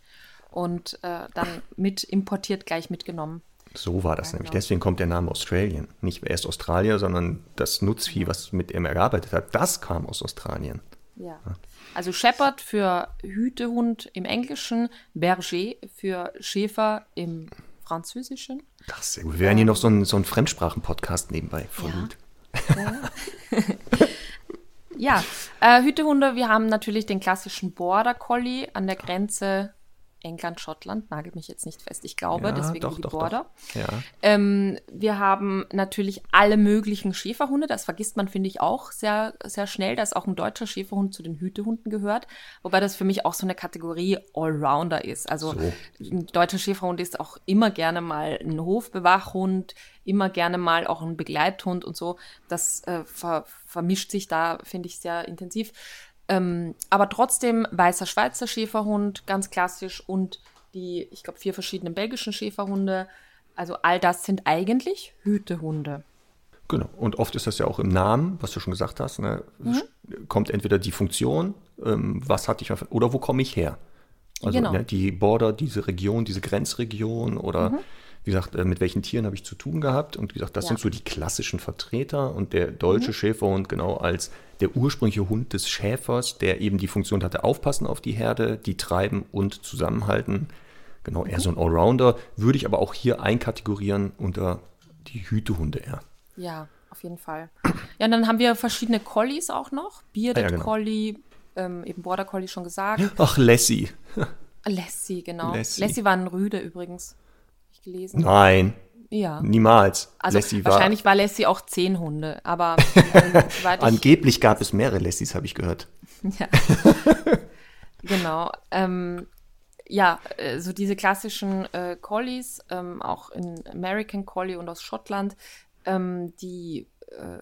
und äh, dann mit importiert, gleich mitgenommen. So war das Ja, nämlich. genau. Deswegen kommt der Name Australien. Nicht er ist Australier, sondern das Nutzvieh, was mit ihm er gearbeitet hat, das kam aus Australien. Ja. Also Shepherd für Hütehund im Englischen, Berger für Schäfer im Französischen. Das ist sehr gut. Wir werden hier noch so einen, so Fremdsprachen-Podcast nebenbei. Voll Ja. gut. [LAUGHS] Ja, äh, Hütehunde, wir haben natürlich den klassischen Border Collie an der Grenze England, Schottland, nagelt mich jetzt nicht fest, ich glaube, Ja, deswegen doch, die doch, Border. doch. Ja. Ähm, wir haben natürlich alle möglichen Schäferhunde. Das vergisst man, finde ich, auch sehr, sehr schnell, dass auch ein deutscher Schäferhund zu den Hütehunden gehört. Wobei das für mich auch so eine Kategorie Allrounder ist. Also So. ein deutscher Schäferhund ist auch immer gerne mal ein Hofbewachhund, immer gerne mal auch ein Begleithund und so. Das äh, ver vermischt sich da, finde ich, sehr intensiv. Ähm, aber trotzdem weißer Schweizer Schäferhund, ganz klassisch, und die, ich glaube, vier verschiedenen belgischen Schäferhunde. Also all das sind eigentlich Hütehunde. Genau. Und oft ist das ja auch im Namen, was du schon gesagt hast. Ne? Mhm. Kommt entweder die Funktion, ähm, was hatte ich, oder wo komme ich her? Also Genau. ne, die Border, diese Region, diese Grenzregion oder wie gesagt, äh, mit welchen Tieren habe ich zu tun gehabt? Und wie gesagt, das Mhm. Ja. Mhm. sind so die klassischen Vertreter und der deutsche Schäferhund genau als der ursprüngliche Hund des Schäfers, der eben die Funktion hatte, aufpassen auf die Herde, die treiben und zusammenhalten. Genau, eher so ein Allrounder, würde ich aber auch hier einkategorieren unter die Hütehunde eher. Ja, auf jeden Fall. Ja, und dann haben wir verschiedene Collies auch noch. Bearded Ah ja, genau. Collie, ähm, eben Border Collie schon gesagt. Ach, Lassie. Lassie, genau. Lassie. Lassie, war ein Rüde übrigens. Gelesen. Nein, Ja. niemals. Also Lassie war, wahrscheinlich war Lassie auch zehn Hunde, aber [LAUGHS] angeblich gab es mehrere Lassies, habe ich gehört. [LAUGHS] ja. genau. Ähm, ja, äh, so diese klassischen äh, Collies, ähm, auch in American Collie und aus Schottland, ähm, die äh,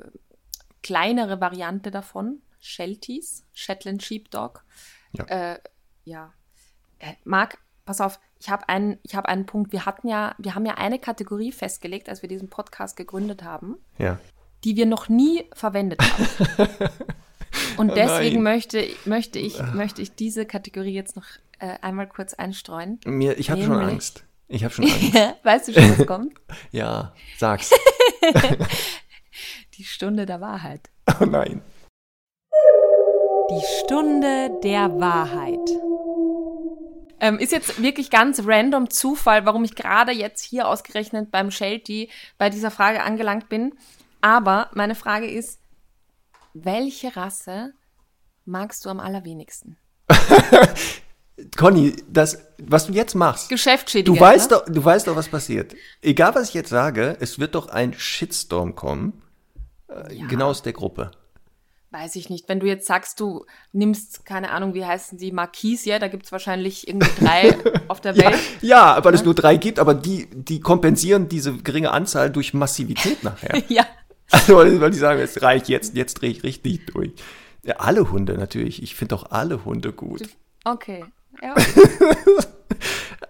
kleinere Variante davon, Shelties, Shetland Sheepdog. Ja. Äh, ja. Äh, Marc, pass auf, ich habe einen, ich habe einen Punkt. Wir hatten ja, wir haben ja eine Kategorie festgelegt, als wir diesen Podcast gegründet haben, Ja. die wir noch nie verwendet haben. [LAUGHS] Und Oh deswegen nein. möchte, möchte, ich, möchte ich diese Kategorie jetzt noch äh, einmal kurz einstreuen. Mir, ich habe schon Angst. Ich habe schon [LAUGHS] Angst. weißt du schon, was kommt? [LAUGHS] ja, sag's. Die Stunde der Wahrheit. Oh nein. Die Stunde der Wahrheit. Ähm, ist jetzt wirklich ganz random Zufall, warum ich gerade jetzt hier ausgerechnet beim Shelty bei dieser Frage angelangt bin. Aber meine Frage ist, welche Rasse magst du am allerwenigsten? [LAUGHS] Conny, das, was du jetzt machst, Geschäftsschädigend. du weißt, ne? doch, du weißt doch, was passiert. Egal, was ich jetzt sage, es wird doch ein Shitstorm kommen. Äh, Ja. Genau aus der Gruppe. Weiß ich nicht. Wenn du jetzt sagst, du nimmst, keine Ahnung, wie heißen die, Marquis, ja, da gibt es wahrscheinlich irgendwie drei [LAUGHS] auf der Ja, Welt. ja, weil es nur drei gibt, aber die, die kompensieren diese geringe Anzahl durch Massivität nachher. [LAUGHS] Ja. Also, weil die sagen, es reicht jetzt, jetzt drehe ich richtig durch. Ja, alle Hunde natürlich. Ich finde auch alle Hunde gut. Okay. Ja. [LAUGHS]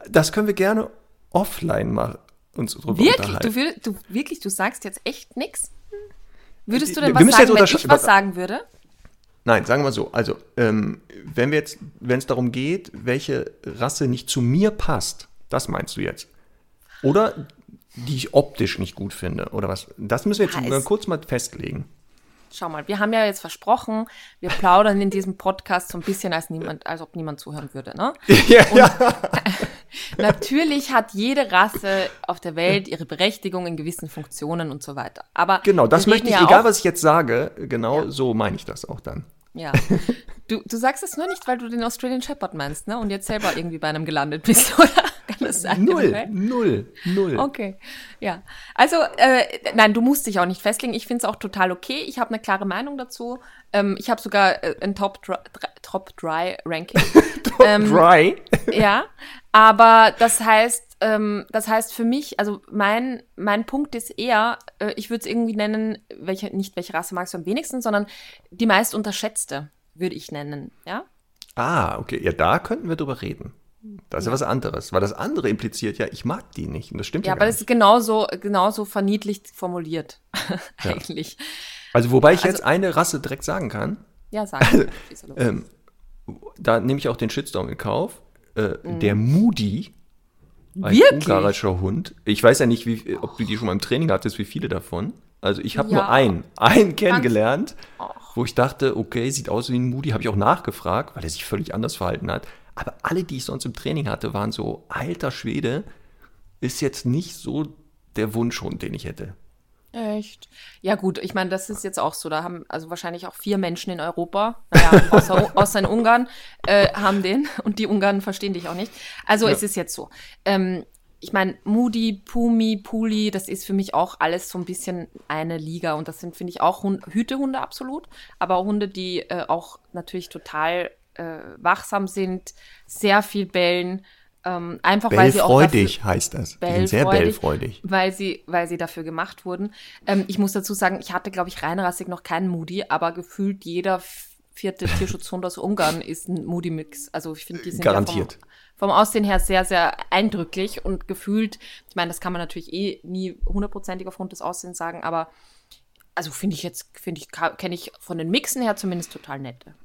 Das können wir gerne offline mal uns drüber Wirklich? Du, du, wirklich, du sagst jetzt echt nichts? Würdest du denn was sagen, jetzt wenn ich was sagen würde? Nein, sagen wir so. Also, ähm, wenn wir jetzt, wenn es darum geht, welche Rasse nicht zu mir passt, das meinst du jetzt? Oder die ich optisch nicht gut finde, oder was? Das müssen wir jetzt es- kurz mal festlegen. Schau mal, wir haben ja jetzt versprochen, wir plaudern in diesem Podcast so ein bisschen, als, niemand, als ob niemand zuhören würde. Ne? [LAUGHS] ja, ja. Natürlich hat jede Rasse auf der Welt ihre Berechtigung in gewissen Funktionen und so weiter. Aber Genau, das möchte ich, ja egal was ich jetzt sage, genau Ja. so meine ich das auch dann. Ja. Du, du sagst es nur nicht, weil du den Australian Shepherd meinst, ne? Und jetzt selber irgendwie bei einem gelandet bist, [LAUGHS] oder? Kann das sein? Null, null, null. Okay, ja. Also, äh, nein, du musst dich auch nicht festlegen. Ich finde es auch total okay. Ich habe eine klare Meinung dazu. Ähm, ich habe sogar äh, ein Top Dry, Top Dry Ranking. [LAUGHS] ähm, Dry. [LAUGHS] ja, aber das heißt, ähm, das heißt für mich, also mein mein Punkt ist eher, äh, ich würde es irgendwie nennen, welche nicht welche Rasse magst du am wenigsten, sondern die meist unterschätzte würde ich nennen, ja. Ah, okay. Ja, da könnten wir drüber reden. Das ist ja was anderes, weil das andere impliziert ja, ich mag die nicht. Und das stimmt ja, Ja, aber das ist genauso, genauso verniedlicht formuliert. [LAUGHS] Eigentlich. Also wobei ich Also- jetzt eine Rasse direkt sagen kann, Ja, sagen. Los. ähm, da nehme ich auch den Shitstorm in Kauf. Äh, Mhm. Der Moody, ein Wirklich? ungarischer Hund. Ich weiß ja nicht, wie, ob du die schon mal im Training hattest, wie viele davon. Also ich habe Ja. nur einen, einen kennengelernt, wo ich dachte, okay, sieht aus wie ein Moody, habe ich auch nachgefragt, weil er sich völlig anders verhalten hat. Aber alle, die ich sonst im Training hatte, waren so, alter Schwede, ist jetzt nicht so der Wunschhund, den ich hätte. Echt? Ja, gut, ich meine, das ist jetzt auch so. Da haben also wahrscheinlich auch vier Menschen in Europa, naja, außer, [LAUGHS] außer in Ungarn, äh, haben den. Und die Ungarn verstehen dich auch nicht. Also Ja. es ist jetzt so. Ähm, ich meine, Moody, Pumi, Puli, das ist für mich auch alles so ein bisschen eine Liga. Und das sind, finde ich, auch Hund Hütehunde absolut. Aber auch Hunde, die äh, auch natürlich total äh, wachsam sind, sehr viel bellen. Ähm, einfach weil sie auch dafür, Bellfreudig heißt das. Die sind sehr Bellfreudig. bellfreudig. weil sie, weil sie dafür gemacht wurden. Ähm, ich muss dazu sagen, ich hatte, glaube ich, reinrassig noch keinen Moody, aber gefühlt jeder vierte Tierschutzhund aus Ungarn ist ein Moody-Mix. Also ich finde, die sind Garantiert. Ja vom, vom Aussehen her sehr, sehr eindrücklich und gefühlt, ich meine, das kann man natürlich eh nie hundertprozentig aufgrund des Aussehens sagen, aber also finde ich jetzt, finde ich, kenne ich von den Mixen her zumindest total nette.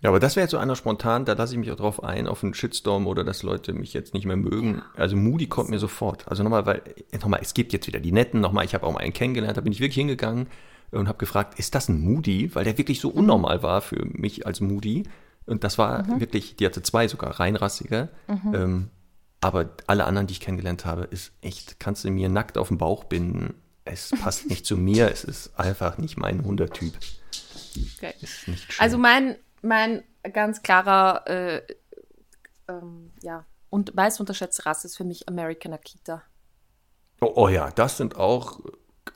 Ja, aber das wäre jetzt so einer spontan, da lasse ich mich auch drauf ein, auf einen Shitstorm oder dass Leute mich jetzt nicht mehr mögen. Also Moody kommt mir sofort. Also nochmal, weil, nochmal, es gibt jetzt wieder die Netten, nochmal, ich habe auch mal einen kennengelernt, da bin ich wirklich hingegangen und habe gefragt, ist das ein Moody? Weil der wirklich so unnormal war für mich als Moody. Und das war wirklich, die hatte zwei sogar, reinrassige. Ähm, aber alle anderen, die ich kennengelernt habe, ist echt, kannst du mir nackt auf den Bauch binden. Es passt nicht zu mir, es ist einfach nicht mein Hundertyp. Okay. [LAUGHS] Ist nicht schön. Also mein, mein ganz klarer, äh, ähm, ja, und meist unterschätzte Rasse ist für mich American Akita. Oh, oh ja, das sind auch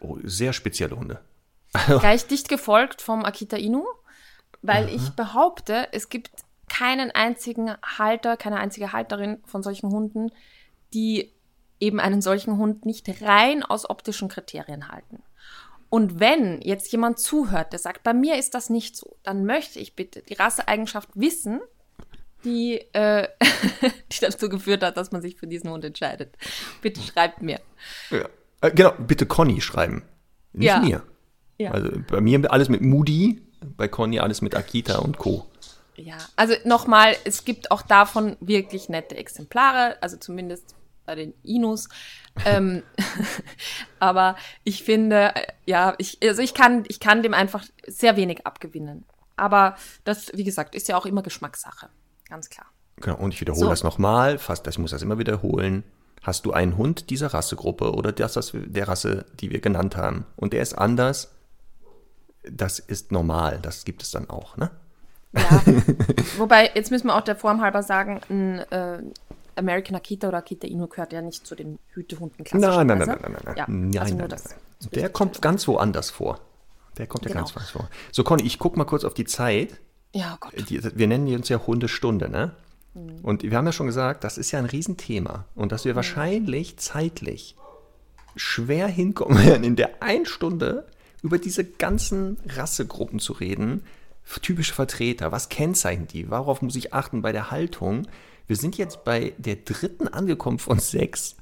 oh, sehr spezielle Hunde. [LAUGHS] Gleich dicht gefolgt vom Akita Inu, weil ich behaupte, es gibt keinen einzigen Halter, keine einzige Halterin von solchen Hunden, die eben einen solchen Hund nicht rein aus optischen Kriterien halten. Und wenn jetzt jemand zuhört, der sagt, bei mir ist das nicht so, dann möchte ich bitte die Rasseeigenschaft wissen, die, äh, [LAUGHS] die dazu geführt hat, dass man sich für diesen Hund entscheidet. Bitte schreibt mir. Ja. Äh, genau, bitte Conny schreiben. Nicht Ja. mir. Ja. Also bei mir alles mit Moody, bei Conny alles mit Akita und Co. Ja, also nochmal, es gibt auch davon wirklich nette Exemplare, also zumindest bei den Inus. ähm, [LAUGHS] aber ich finde, äh, ja, ich, also ich kann, ich kann dem einfach sehr wenig abgewinnen. Aber das, wie gesagt, ist ja auch immer Geschmackssache. Ganz klar. Genau, und ich wiederhole So. das nochmal, fast, ich muss das immer wiederholen. Hast du einen Hund dieser Rassegruppe oder das, das, der Rasse, die wir genannt haben, und der ist anders, das ist normal, das gibt es dann auch, ne? Ja. [LAUGHS] Wobei, jetzt müssen wir auch der Form halber sagen, ein äh, American Akita oder Akita Inu gehört ja nicht zu den Hütehunden Nein, nein, nein, klassischerweise. nein, nein, nein. Ja, nein, also nein, nein. das Der kommt zu ganz woanders vor. Der kommt ja Genau. ganz woanders vor. So, Conny, ich guck mal kurz auf die Zeit. Ja, oh Gott. die, wir nennen die uns ja Hundestunde, ne? Mhm. Und wir haben ja schon gesagt, das ist ja ein Riesenthema und dass wir wahrscheinlich zeitlich schwer hinkommen [LAUGHS] werden, in der einen Stunde über diese ganzen Rassegruppen zu reden. Typische Vertreter, was kennzeichnet die? Worauf muss ich achten bei der Haltung? Wir sind jetzt bei der dritten angekommen von sechs.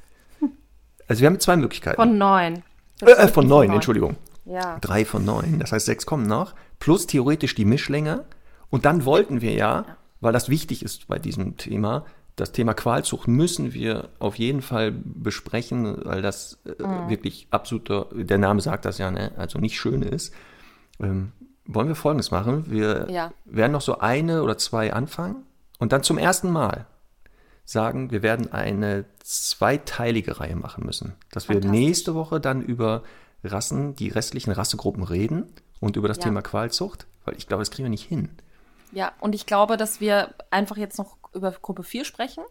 Also wir haben zwei Möglichkeiten. Von neun. äh, äh, von neun, Entschuldigung. Ja. Drei von neun, das heißt sechs kommen noch, plus theoretisch die Mischlänge. Und dann wollten wir ja, weil das wichtig ist bei diesem Thema, das Thema Qualzucht müssen wir auf jeden Fall besprechen, weil das äh, Mhm. wirklich absoluter, der Name sagt das ja, ne, also nicht schön ist. Ähm, wollen wir Folgendes machen? Wir Ja. werden noch so eine oder zwei anfangen und dann zum ersten Mal sagen, wir werden eine zweiteilige Reihe machen müssen. Dass wir nächste Woche dann über Rassen, die restlichen Rassegruppen reden und über das Ja. Thema Qualzucht, weil ich glaube, das kriegen wir nicht hin. Ja, und ich glaube, dass wir einfach jetzt noch über Gruppe 4 sprechen.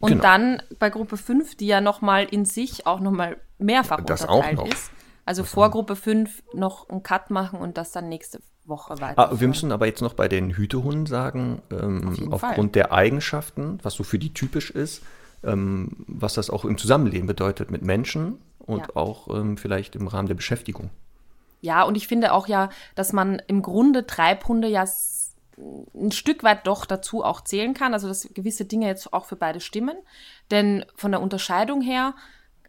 Und Genau. dann bei Gruppe 5, die ja nochmal in sich auch nochmal mehrfach Das auch unterteilt noch. ist. Also vor Gruppe 5 noch einen Cut machen und das dann nächste Woche weiter. Ah, wir müssen aber jetzt noch bei den Hütehunden sagen, ähm, jeden aufgrund der Eigenschaften, was so für die typisch ist, ähm, was das auch im Zusammenleben bedeutet mit Menschen und Ja. auch ähm, vielleicht im Rahmen der Beschäftigung. Ja, und ich finde auch ja, dass man im Grunde Treibhunde ja ein Stück weit doch dazu auch zählen kann, also dass gewisse Dinge jetzt auch für beide stimmen. Denn von der Unterscheidung her,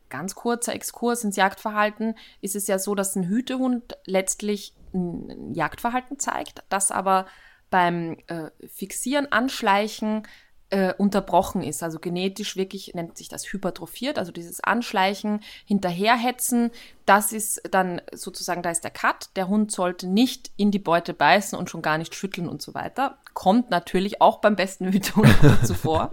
ganz kurzer Exkurs ins Jagdverhalten, ist es ja so, dass ein Hütehund letztlich ein Jagdverhalten zeigt, das aber beim äh, Fixieren, Anschleichen äh, unterbrochen ist. Also genetisch wirklich nennt sich das hypertrophiert, also dieses Anschleichen, Hinterherhetzen, das ist dann sozusagen, da ist der Cut. Der Hund sollte nicht in die Beute beißen und schon gar nicht schütteln und so weiter. Kommt natürlich auch beim besten Hütehund [LAUGHS] zuvor.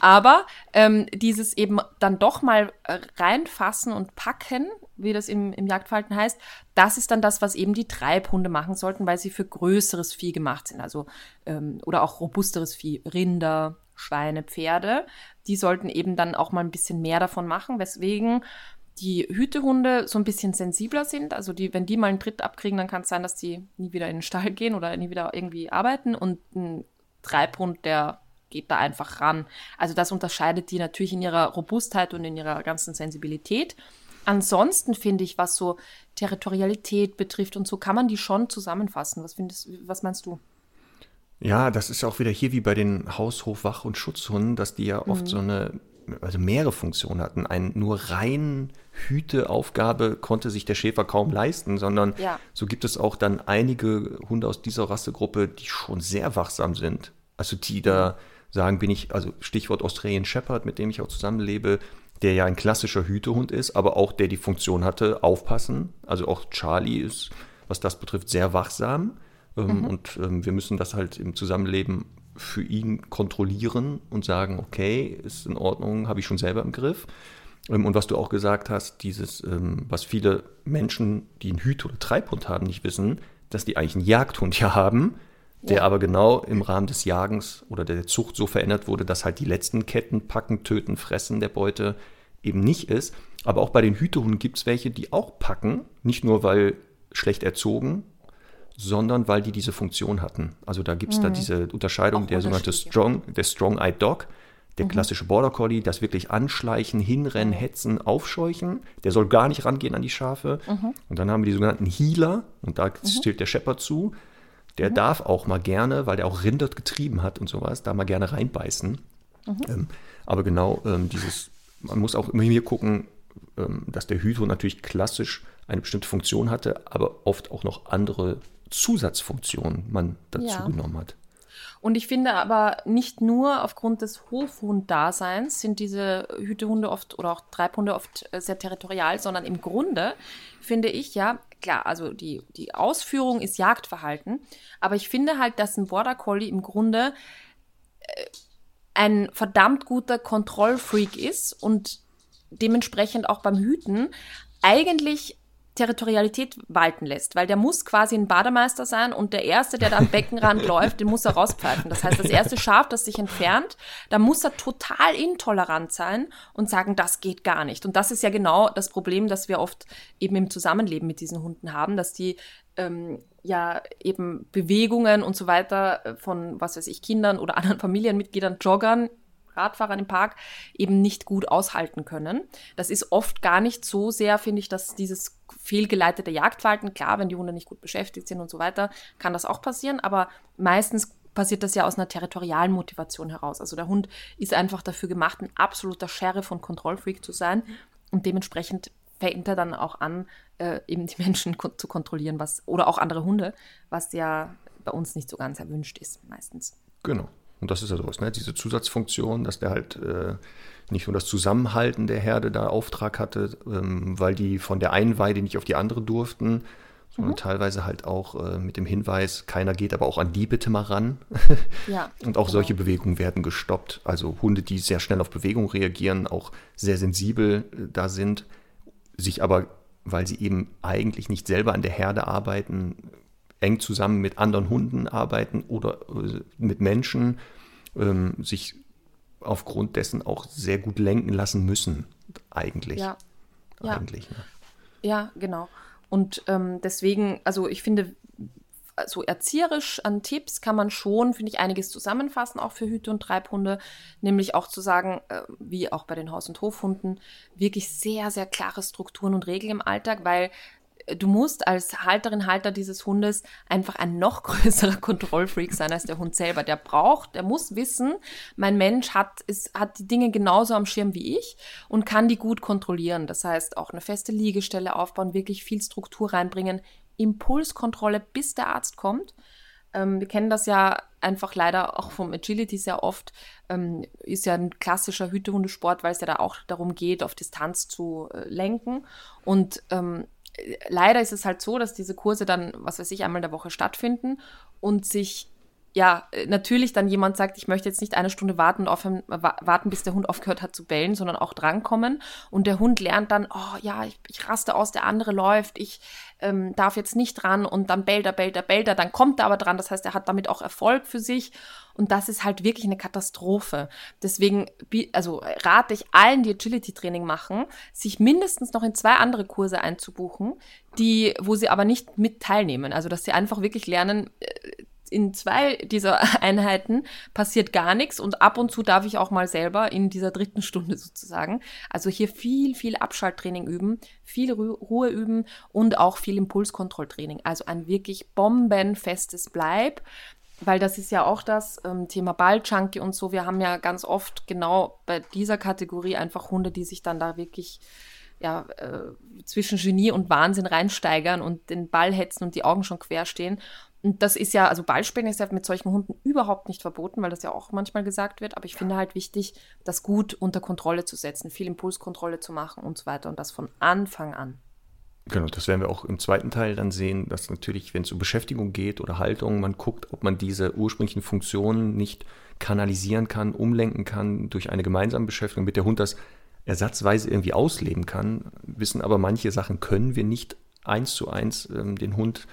Aber ähm, dieses eben dann doch mal reinfassen und packen, wie das im, im Jagdverhalten heißt, das ist dann das, was eben die Treibhunde machen sollten, weil sie für größeres Vieh gemacht sind. Also ähm, oder auch robusteres Vieh, Rinder, Schweine, Pferde. Die sollten eben dann auch mal ein bisschen mehr davon machen, weswegen die Hütehunde so ein bisschen sensibler sind. Also die, wenn die mal einen Tritt abkriegen, dann kann es sein, dass die nie wieder in den Stall [LAUGHS] gehen oder nie wieder irgendwie arbeiten. Und ein Treibhund, der geht da einfach ran. Also das unterscheidet die natürlich in ihrer Robustheit und in ihrer ganzen Sensibilität. Ansonsten finde ich, was so Territorialität betrifft und so, kann man die schon zusammenfassen. Was findest, was meinst du? Ja, das ist auch wieder hier wie bei den Haus-, Hof-, Wach- und Schutzhunden, dass die ja oft mhm. so eine, also mehrere Funktionen hatten. Ein nur rein Hüteaufgabe konnte sich der Schäfer kaum leisten, sondern ja. so gibt es auch dann einige Hunde aus dieser Rassegruppe, die schon sehr wachsam sind. Also die da sagen, bin ich, also Stichwort Australian Shepherd, mit dem ich auch zusammenlebe, der ja ein klassischer Hütehund ist, aber auch der die Funktion hatte, aufpassen. Also auch Charlie ist, was das betrifft, sehr wachsam. Ähm, mhm. Und ähm, wir müssen das halt im Zusammenleben für ihn kontrollieren und sagen, okay, ist in Ordnung, habe ich schon selber im Griff. Ähm, und was du auch gesagt hast, dieses, was viele Menschen, die einen Hüt- oder Treibhund haben, nicht wissen, dass die eigentlich einen Jagdhund ja haben, der ja. aber genau im Rahmen des Jagens oder der Zucht so verändert wurde, dass halt die letzten Ketten packen, töten, fressen der Beute eben nicht ist. Aber auch bei den Hütehunden gibt es welche, die auch packen, nicht nur weil schlecht erzogen, sondern weil die diese Funktion hatten. Also da gibt es mhm. da diese Unterscheidung, Auch der sogenannte Strong, der Strong-Eyed Dog, der mhm. klassische Border Collie, das wirklich anschleichen, hinrennen, hetzen, aufscheuchen. Der soll gar nicht rangehen an die Schafe. Mhm. Und dann haben wir die sogenannten Healer, und da mhm. zählt der Shepherd zu. Der mhm. darf auch mal gerne, weil der auch Rinder getrieben hat und sowas, da mal gerne reinbeißen. Mhm. Ähm, aber genau ähm, dieses, man muss auch immer hier gucken, ähm, dass der Hüter natürlich klassisch eine bestimmte Funktion hatte, aber oft auch noch andere Zusatzfunktion man dazu ja. genommen hat. Und ich finde aber nicht nur aufgrund des Hofhund-Daseins sind diese Hütehunde oft oder auch Treibhunde oft äh, sehr territorial, sondern im Grunde finde ich ja, klar, also die, die Ausführung ist Jagdverhalten, aber ich finde halt, dass ein Border Collie im Grunde äh, ein verdammt guter Kontrollfreak ist und dementsprechend auch beim Hüten eigentlich Territorialität walten lässt, weil der muss quasi ein Bademeister sein und der Erste, der da am Beckenrand [LAUGHS] läuft, den muss er rauspfeifen. Das heißt, das erste Schaf, das sich entfernt, da muss er total intolerant sein und sagen, das geht gar nicht. Und das ist ja genau das Problem, das wir oft eben im Zusammenleben mit diesen Hunden haben, dass die ähm, ja eben Bewegungen und so weiter von, was weiß ich, Kindern oder [LAUGHS] anderen Familienmitgliedern, Joggern Radfahrern im Park eben nicht gut aushalten können. Das ist oft gar nicht so sehr, finde ich, dass dieses fehlgeleitete Jagdverhalten, klar, wenn die Hunde nicht gut beschäftigt sind und so weiter, kann das auch passieren, aber meistens passiert das ja aus einer territorialen Motivation heraus. Also der Hund ist einfach dafür gemacht, ein absoluter Sheriff und Kontrollfreak zu sein und dementsprechend fängt er dann auch an, äh, eben die [LAUGHS] Menschen ko zu kontrollieren, was oder auch andere Hunde, was ja bei uns nicht so ganz erwünscht ist meistens. Genau. Und das ist ja sowas, ne? diese Zusatzfunktion, dass der halt äh, nicht nur das Zusammenhalten der Herde da Auftrag hatte, ähm, weil die von der einen Weide nicht auf die andere durften, sondern mhm. teilweise halt auch äh, mit dem Hinweis, keiner geht aber auch an die bitte mal ran. Ja, [LAUGHS] und auch genau. solche Bewegungen werden gestoppt. Also Hunde, die sehr schnell auf Bewegung reagieren, auch sehr sensibel äh, da sind, sich aber, weil sie eben eigentlich nicht selber an der Herde arbeiten, eng zusammen mit anderen Hunden arbeiten oder äh, mit Menschen, ähm, sich aufgrund dessen auch sehr gut lenken lassen müssen, eigentlich. Ja. Eigentlich, ja. Ne? ja, genau. Und ähm, deswegen, also ich finde, so erzieherisch an Tipps kann man schon, finde ich, einiges zusammenfassen, auch für Hüte und Treibhunde. Nämlich auch zu sagen, äh, wie auch bei den Haus- und Hofhunden, wirklich sehr, sehr klare Strukturen und Regeln im Alltag, weil du musst als Halterin, Halter dieses Hundes einfach ein noch [LAUGHS] größerer Kontrollfreak sein als der Hund selber. Der braucht, der muss wissen, mein Mensch hat, ist, hat die Dinge genauso am Schirm wie ich und kann die gut kontrollieren. Das heißt, auch eine feste Liegestelle aufbauen, wirklich viel Struktur reinbringen, Impulskontrolle, bis der Arzt kommt. Ähm, wir kennen das ja einfach leider auch vom Agility sehr oft. Ähm, ist ja ein klassischer Hütehundesport, weil es ja da auch darum geht, auf Distanz zu äh, lenken. Und ähm, leider ist es halt so, dass diese Kurse dann, was weiß ich, einmal in der Woche stattfinden und sich ja, natürlich dann jemand sagt, ich möchte jetzt nicht eine Stunde warten und aufhören, warten, bis der Hund aufgehört hat zu bellen, sondern auch drankommen. Und der Hund lernt dann, oh ja, ich, ich raste aus, der andere läuft, ich ähm, darf jetzt nicht dran und dann bellt er, bellt er, bellt er, dann kommt er aber dran. Das heißt, er hat damit auch Erfolg für sich. Und das ist halt wirklich eine Katastrophe. Deswegen, also rate ich allen, die Agility-Training machen, sich mindestens noch in zwei andere Kurse einzubuchen, die, wo sie aber nicht mit teilnehmen. Also, dass sie einfach wirklich lernen, äh, in zwei dieser [LAUGHS] Einheiten passiert gar nichts und ab und zu darf ich auch mal selber in dieser dritten Stunde sozusagen. Also hier viel, viel Abschalttraining üben, viel Ruhe üben und auch viel Impulskontrolltraining. Also ein wirklich bombenfestes Bleib. Weil das ist ja auch das ähm, Thema Balljunkie und so. Wir haben ja ganz oft genau bei dieser Kategorie einfach Hunde, die sich dann da wirklich ja, äh, zwischen Genie und Wahnsinn reinsteigern und den Ball hetzen und die Augen schon quer stehen. Und das ist ja, also Ballspielen ist ja mit solchen Hunden überhaupt nicht verboten, weil das ja auch manchmal gesagt wird. Aber ich finde halt wichtig, das gut unter Kontrolle zu setzen, viel Impulskontrolle zu machen und so weiter. Und das von Anfang an. Genau, das werden wir auch im zweiten Teil dann sehen, dass natürlich, wenn es um Beschäftigung geht oder Haltung, man guckt, ob man diese ursprünglichen Funktionen nicht kanalisieren kann, umlenken kann durch eine gemeinsame Beschäftigung, mit der Hund das ersatzweise irgendwie ausleben kann. Wissen aber, manche Sachen können wir nicht eins zu eins ähm, den Hund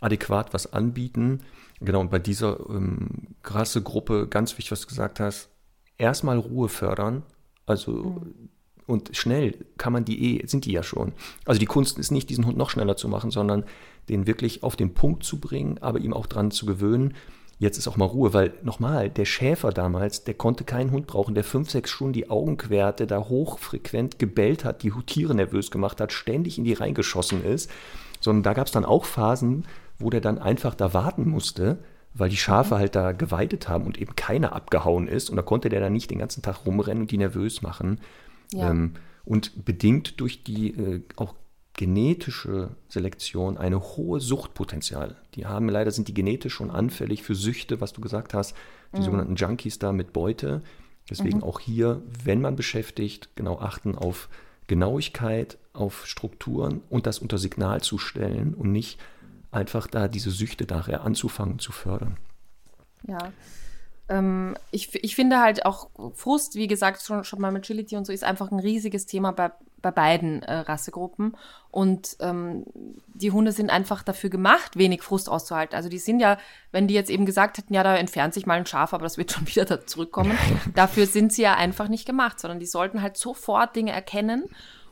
adäquat was anbieten. Genau, und bei dieser ähm, krasse Gruppe, ganz wichtig, was du gesagt hast, erstmal Ruhe fördern. Also mhm. und schnell kann man die eh, sind die ja schon. Also die Kunst ist nicht, diesen Hund noch schneller zu machen, sondern den wirklich auf den Punkt zu bringen, aber ihm auch dran zu gewöhnen. Jetzt ist auch mal Ruhe, weil nochmal, der Schäfer damals, der konnte keinen Hund brauchen, der fünf, sechs Stunden die Augen querte, da hochfrequent gebellt hat, die Tiere nervös gemacht hat, ständig in die reingeschossen ist. Sondern da gab es dann auch Phasen, wo der dann einfach da warten musste, weil die Schafe mhm. halt da geweidet haben und eben keiner abgehauen ist. Und da konnte der dann nicht den ganzen Tag rumrennen und die nervös machen. Ja. Ähm, und bedingt durch die äh, auch genetische Selektion eine hohe Suchtpotenzial. Die haben leider sind die genetisch schon anfällig für Süchte, was du gesagt hast, die mhm. sogenannten Junkies da mit Beute. Deswegen mhm. auch hier, wenn man beschäftigt, genau achten auf Genauigkeit, auf Strukturen und das unter Signal zu stellen und nicht einfach da diese Süchte nachher anzufangen zu fördern. Ja. Ähm, ich, ich finde halt auch Frust, wie gesagt, schon, schon mal mit Agility und so, ist einfach ein riesiges Thema bei, bei beiden äh, Rassegruppen. Und ähm, die Hunde sind einfach dafür gemacht, wenig Frust auszuhalten. Also die sind ja, wenn die jetzt eben gesagt hätten, ja, da entfernt sich mal ein Schaf, aber das wird schon [LAUGHS] wieder da zurückkommen, [LAUGHS] dafür sind sie ja einfach nicht gemacht, sondern die sollten halt sofort Dinge erkennen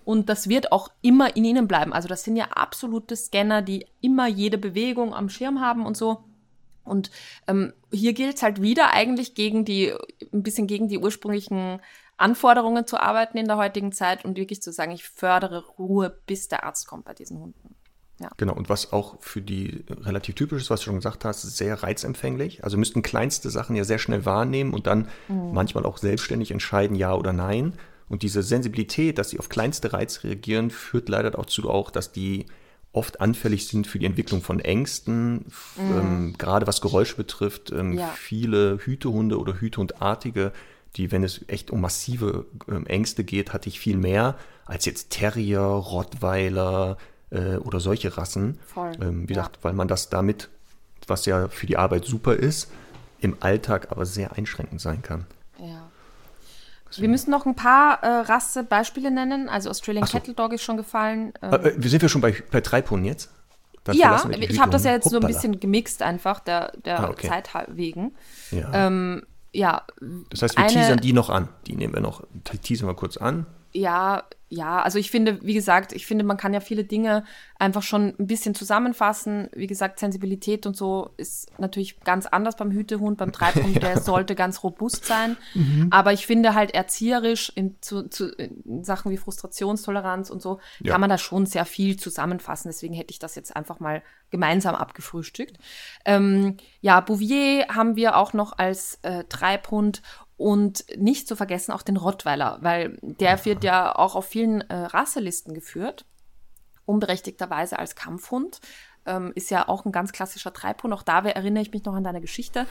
und das wird auch immer in ihnen bleiben. Also das sind ja absolute Scanner, die immer jede Bewegung am Schirm haben und so. Und ähm, hier gilt es halt wieder eigentlich gegen die, ein bisschen gegen die ursprünglichen Anforderungen zu arbeiten in der heutigen Zeit und wirklich zu sagen, ich fördere Ruhe, bis der Arzt kommt bei diesen Hunden. Ja. Genau, und was auch für die relativ typisch ist, was du schon gesagt hast, sehr reizempfänglich. Also müssten kleinste Sachen ja sehr schnell wahrnehmen und dann mhm. manchmal auch selbstständig entscheiden, ja oder nein. Und diese Sensibilität, dass sie auf kleinste Reize reagieren, führt leider dazu auch, dass die oft anfällig sind für die Entwicklung von Ängsten, mm. ähm, gerade was Geräusche betrifft. Ähm, ja. Viele Hütehunde oder Hütehundartige, die, wenn es echt um massive ähm, Ängste geht, hatte ich viel mehr als jetzt Terrier, Rottweiler äh, oder solche Rassen. Ähm, wie ja. gesagt, weil man das damit, was ja für die Arbeit super ist, im Alltag aber sehr einschränkend sein kann. Ja. Wir müssen noch ein paar äh, Rasse-Beispiele nennen. Also Australian so. Kettle Dog ist schon gefallen. Ähm, äh, wir sind ja schon bei, bei Treibhunden jetzt. Dann ja, ich habe das ja jetzt Hoppala. so ein bisschen gemixt einfach, der, der ah, okay. Zeit wegen. Ja. Ähm, ja. Das heißt, wir eine, teasern die noch an. Die nehmen wir noch, teasern wir kurz an. Ja, ja, also ich finde, wie gesagt, ich finde, man kann ja viele Dinge einfach schon ein bisschen zusammenfassen. Wie gesagt, Sensibilität und so ist natürlich ganz anders beim Hütehund, beim [LAUGHS] Treibhund, ja. der sollte ganz robust sein. Mhm. Aber ich finde halt erzieherisch in, zu, zu, in Sachen wie Frustrationstoleranz und so ja. kann man da schon sehr viel zusammenfassen. Deswegen hätte ich das jetzt einfach mal gemeinsam abgefrühstückt. Ähm, ja, Bouvier haben wir auch noch als äh, Treibhund und nicht zu vergessen auch den Rottweiler, weil der wird ja auch auf vielen äh, Rasselisten geführt, unberechtigterweise als Kampfhund. Ähm, ist ja auch ein ganz klassischer Treibhund. Auch da erinnere ich mich noch an deine Geschichte.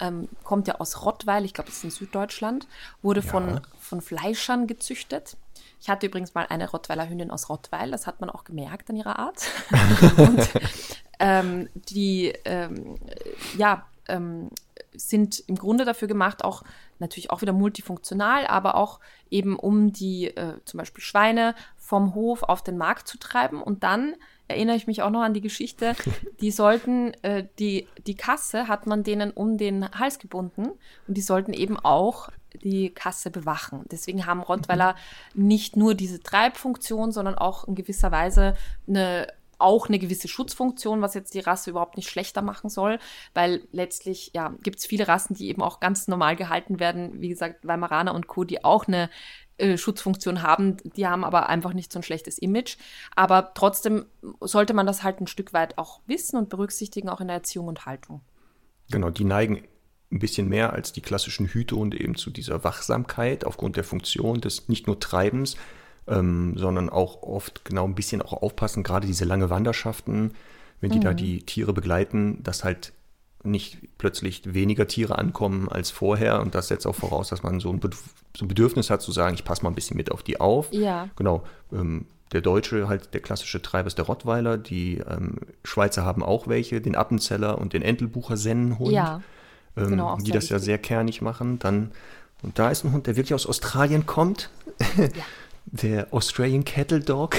Ähm, kommt ja aus Rottweil, ich glaube, es ist in Süddeutschland, wurde ja. von, von Fleischern gezüchtet. Ich hatte übrigens mal eine Rottweiler Hündin aus Rottweil, das hat man auch gemerkt an ihrer Art. [LAUGHS] und ähm, die, ähm, ja, ähm, sind im Grunde dafür gemacht, auch natürlich auch wieder multifunktional, aber auch eben um die äh, zum Beispiel Schweine vom Hof auf den Markt zu treiben. Und dann erinnere ich mich auch noch an die Geschichte, [LAUGHS] die sollten, äh, die, die Kasse hat man denen um den Hals gebunden und die sollten eben auch die Kasse bewachen. Deswegen haben Rottweiler nicht nur diese Treibfunktion, sondern auch in gewisser Weise eine auch eine gewisse Schutzfunktion, was jetzt die Rasse überhaupt nicht schlechter machen soll, weil letztlich ja, gibt es viele Rassen, die eben auch ganz normal gehalten werden, wie gesagt, Weimaraner und Co., die auch eine äh, Schutzfunktion haben, die haben aber einfach nicht so ein schlechtes Image. Aber trotzdem sollte man das halt ein Stück weit auch wissen und berücksichtigen, auch in der Erziehung und Haltung. Genau, die neigen ein bisschen mehr als die klassischen Hütehunde eben zu dieser Wachsamkeit aufgrund der Funktion des nicht nur Treibens, ähm, sondern auch oft genau ein bisschen auch aufpassen, gerade diese lange Wanderschaften, wenn die mhm. da die Tiere begleiten, dass halt nicht plötzlich weniger Tiere ankommen als vorher und das setzt auch voraus, dass man so ein, Bedürfnis hat zu sagen, ich passe mal ein bisschen mit auf die auf. Ja. Genau. Ähm, der Deutsche, halt der klassische Treiber ist der Rottweiler. Die ähm, Schweizer haben auch welche, den Appenzeller und den Entelbucher Sennenhund, ja, ähm, genau, die das wichtig. ja sehr kernig machen. Dann, und da ist ein Hund, der wirklich aus Australien kommt. Ja. [LAUGHS] der Australian Cattle Dog,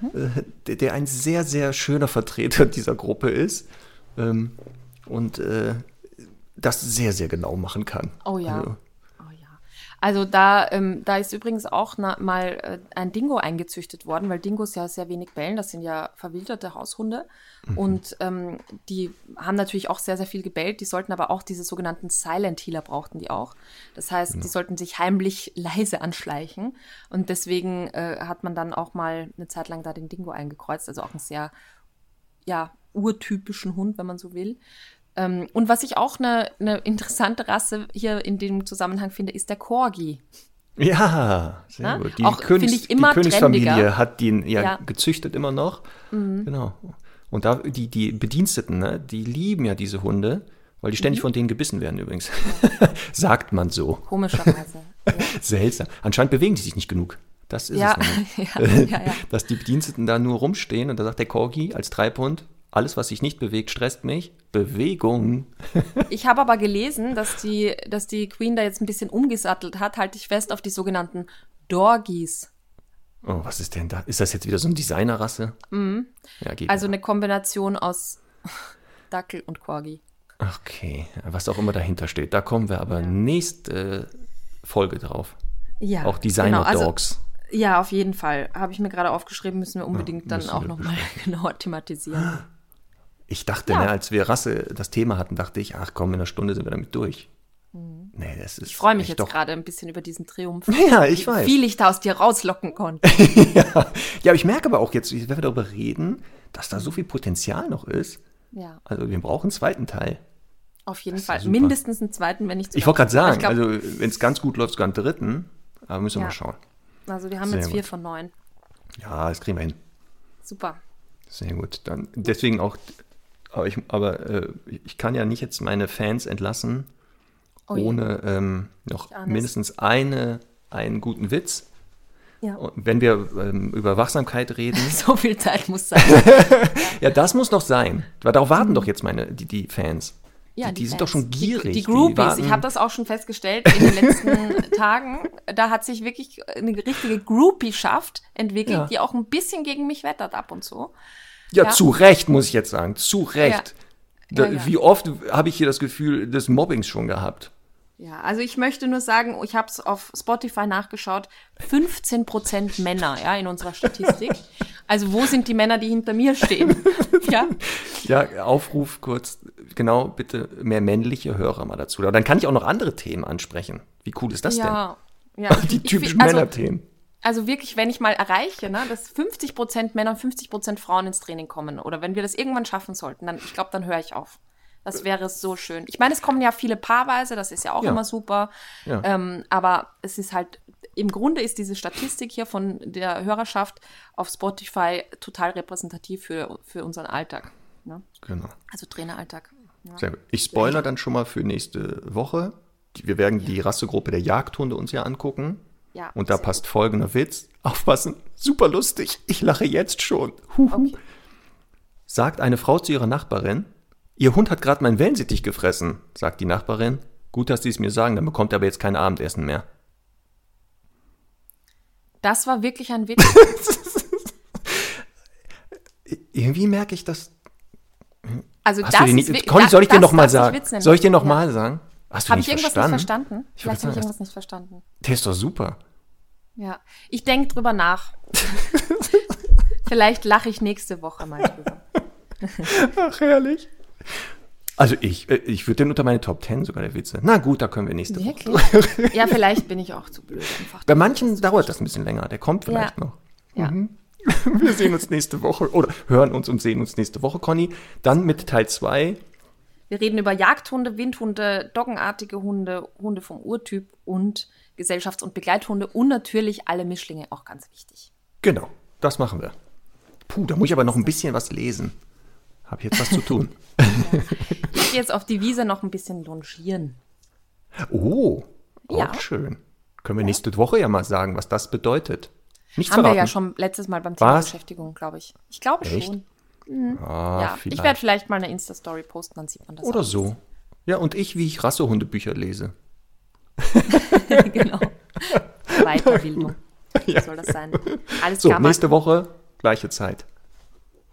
mhm. äh, der, der, ein sehr, sehr schöner Vertreter [LAUGHS] dieser Gruppe ist ähm, und äh, das sehr, sehr genau machen kann. Oh ja. Also, also da, ähm, da ist übrigens auch na, mal äh, ein Dingo eingezüchtet worden, weil Dingos ja sehr wenig bellen, das sind ja verwilderte Haushunde. Mhm. Und ähm, die haben natürlich auch sehr, sehr viel gebellt. Die sollten aber auch diese sogenannten Silent Healer brauchten die auch. Das heißt, ja. die sollten sich heimlich [LAUGHS] leise anschleichen. Und deswegen äh, hat man dann auch mal eine Zeit lang da den Dingo eingekreuzt. Also auch einen sehr, ja, urtypischen Hund, wenn man so will. Ähm, und was ich auch eine, eine interessante Rasse hier in dem Zusammenhang finde, ist der Corgi. Ja, sehr Na? gut. Die, auch, Königs, ich immer die Königsfamilie trendiger. hat den ja, ja, gezüchtet immer noch. Mhm. Genau. Und da die, die Bediensteten, ne, die lieben ja diese Hunde, weil die ständig mhm. von denen gebissen werden übrigens. [LAUGHS] Sagt man so. Komischerweise. Ja. [LAUGHS] Seltsam. Anscheinend bewegen die sich nicht genug. Das ist ja. es. Nämlich. [LAUGHS] ja, Dass die Bediensteten da nur rumstehen und da sagt der Corgi als Treibhund, alles, was sich nicht bewegt, stresst mich. Bewegung. [LAUGHS] ich habe aber gelesen, dass die, dass die Queen da jetzt ein bisschen umgesattelt hat, halte ich fest, auf die sogenannten Dorgies. Oh, was ist denn da? Ist das jetzt wieder so eine Designerrasse? Mhm. Ja, also eine Kombination aus [LAUGHS] Dackel und Corgi. Okay, was auch immer dahinter steht. Da kommen wir aber ja. nächste Folge drauf. Ja. Auch Designer-Dogs. Genau, also ja, auf jeden Fall. Habe ich mir gerade aufgeschrieben, müssen wir unbedingt ja, dann auch nochmal [LAUGHS] genauer thematisieren. [GASPS] Ich dachte, ja. ne, als wir Rasse das Thema hatten, dachte ich, ach komm, in einer Stunde sind wir damit durch. Mhm. Nee, das ist ich freue mich jetzt gerade ein bisschen über diesen Triumph. [LAUGHS] Ja, ich weiß. Wie viel ich da aus dir rauslocken konnte. [LAUGHS] ja. ja, aber ich merke aber auch jetzt, wenn wir darüber reden, dass da so viel Potenzial noch ist. Ja. Also wir brauchen einen zweiten Teil. Auf jeden Fall. Mindestens einen zweiten, wenn nicht Ich wollte gerade sagen, glaub, also wenn es ganz gut läuft, sogar einen dritten. Aber müssen wir ja. mal schauen. Also wir haben Sehr jetzt vier gut. von neun. Ja, das kriegen wir hin. Super. Sehr gut. Dann deswegen auch aber ich, aber, äh, ich kann ja nicht jetzt meine Fans entlassen, oh ohne ähm, noch mindestens eine, einen guten Witz. Ja. wenn wir ähm, über Wachsamkeit reden. [LAUGHS] so viel Zeit muss sein. [LAUGHS] ja, das muss noch sein. Weil darauf warten doch jetzt meine, die, die Fans. Ja, die, die, die sind doch schon gierig. Die, die Groupies, ich habe das auch schon festgestellt in den letzten [LAUGHS] Tagen. Da hat sich wirklich eine richtige Groupie-Schaft entwickelt, ja. die auch ein bisschen gegen mich wettert ab und zu. Ja, ja, zu Recht, muss ich jetzt sagen. Zu Recht. Ja. Da, ja, wie oft habe ich hier das Gefühl des Mobbings schon gehabt? Ja, also ich möchte nur sagen, ich habe es auf Spotify nachgeschaut, 15% Männer, ja, in unserer Statistik. Also wo sind die Männer, die hinter mir stehen? [LAUGHS] ja. Ja, Aufruf kurz, genau, bitte mehr männliche Hörer mal dazu. Dann kann ich auch noch andere Themen ansprechen. Wie cool ist das denn? Ja, [LAUGHS] Die ich- typischen also- Männerthemen. Also wirklich, wenn ich mal erreiche, ne, dass 50% Männer und 50% Frauen ins Training kommen oder wenn wir das irgendwann schaffen sollten, dann, ich glaube, dann höre ich auf. Das wäre so schön. Ich meine, es kommen ja viele paarweise, das ist ja auch Ja. immer super. Ja. Ähm, aber es ist halt, im Grunde ist diese Statistik hier von der Hörerschaft auf Spotify total repräsentativ für, für unseren Alltag. Ne? Genau. Also Traineralltag. Ja. Sehr gut. Ich spoiler dann schon mal für nächste Woche. Wir werden die Rassegruppe der Jagdhunde uns ja angucken. Ja, Und da passt folgender Witz. Aufpassen, super lustig. Ich lache jetzt schon. Huhu. Okay. Sagt eine Frau zu ihrer Nachbarin, ihr Hund hat gerade mein Wellensittich gefressen, sagt die Nachbarin. Gut, dass Sie es mir sagen, dann bekommt er aber jetzt kein Abendessen mehr. Das war wirklich ein Witz. [LAUGHS] Irgendwie merke ich das. Also Hast das du nicht, Conny, soll ich dir das noch mal darfst du sagen? Soll ich dir noch Ja. mal sagen? Hast du Habe ich nicht irgendwas verstanden? nicht verstanden? Ich Vielleicht habe ich irgendwas nicht verstanden. Der ist doch super. Ja, ich denke drüber nach. [LAUGHS] Vielleicht lache ich nächste Woche mal drüber. Ach, herrlich. Also ich, äh, ich würde den unter meine Top 10 sogar der Witze. Na gut, da können wir nächste Woche. Wirklich? Ja, vielleicht bin ich auch zu blöd einfach. Bei manchen dauert das ein bisschen länger. Der kommt vielleicht Ja. noch. Ja. [LAUGHS] Wir sehen uns nächste Woche oder hören uns und sehen uns nächste Woche, Conny. Dann mit Teil 2. Wir reden über Jagdhunde, Windhunde, doggenartige Hunde, Hunde vom Urtyp und Gesellschafts- und Begleithunde und natürlich alle Mischlinge, auch ganz wichtig. Genau, das machen wir. Puh, da muss ich aber noch ein bisschen was lesen. Habe jetzt was zu tun. [LAUGHS] Ich gehe jetzt auf die Wiese noch ein bisschen longieren. Oh, auch Ja. schön. Können wir nächste Woche ja mal sagen, was das bedeutet. Nicht Haben wir verraten. ja schon letztes Mal beim Thema Was? Beschäftigung, glaube ich. Ich glaube Echt? schon. Ah, ja, vielleicht. ich werde vielleicht mal eine Insta-Story posten, dann sieht man das Oder so. Ja, und ich, wie ich Rassehundebücher lese. [LAUGHS] genau. Weiterbildung. [LAUGHS] Soll das sein? Alles So, klar. nächste Woche, gleiche Zeit.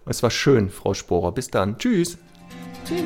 Es war schön, Frau Sporer. Bis dann. Tschüss. Tschüss.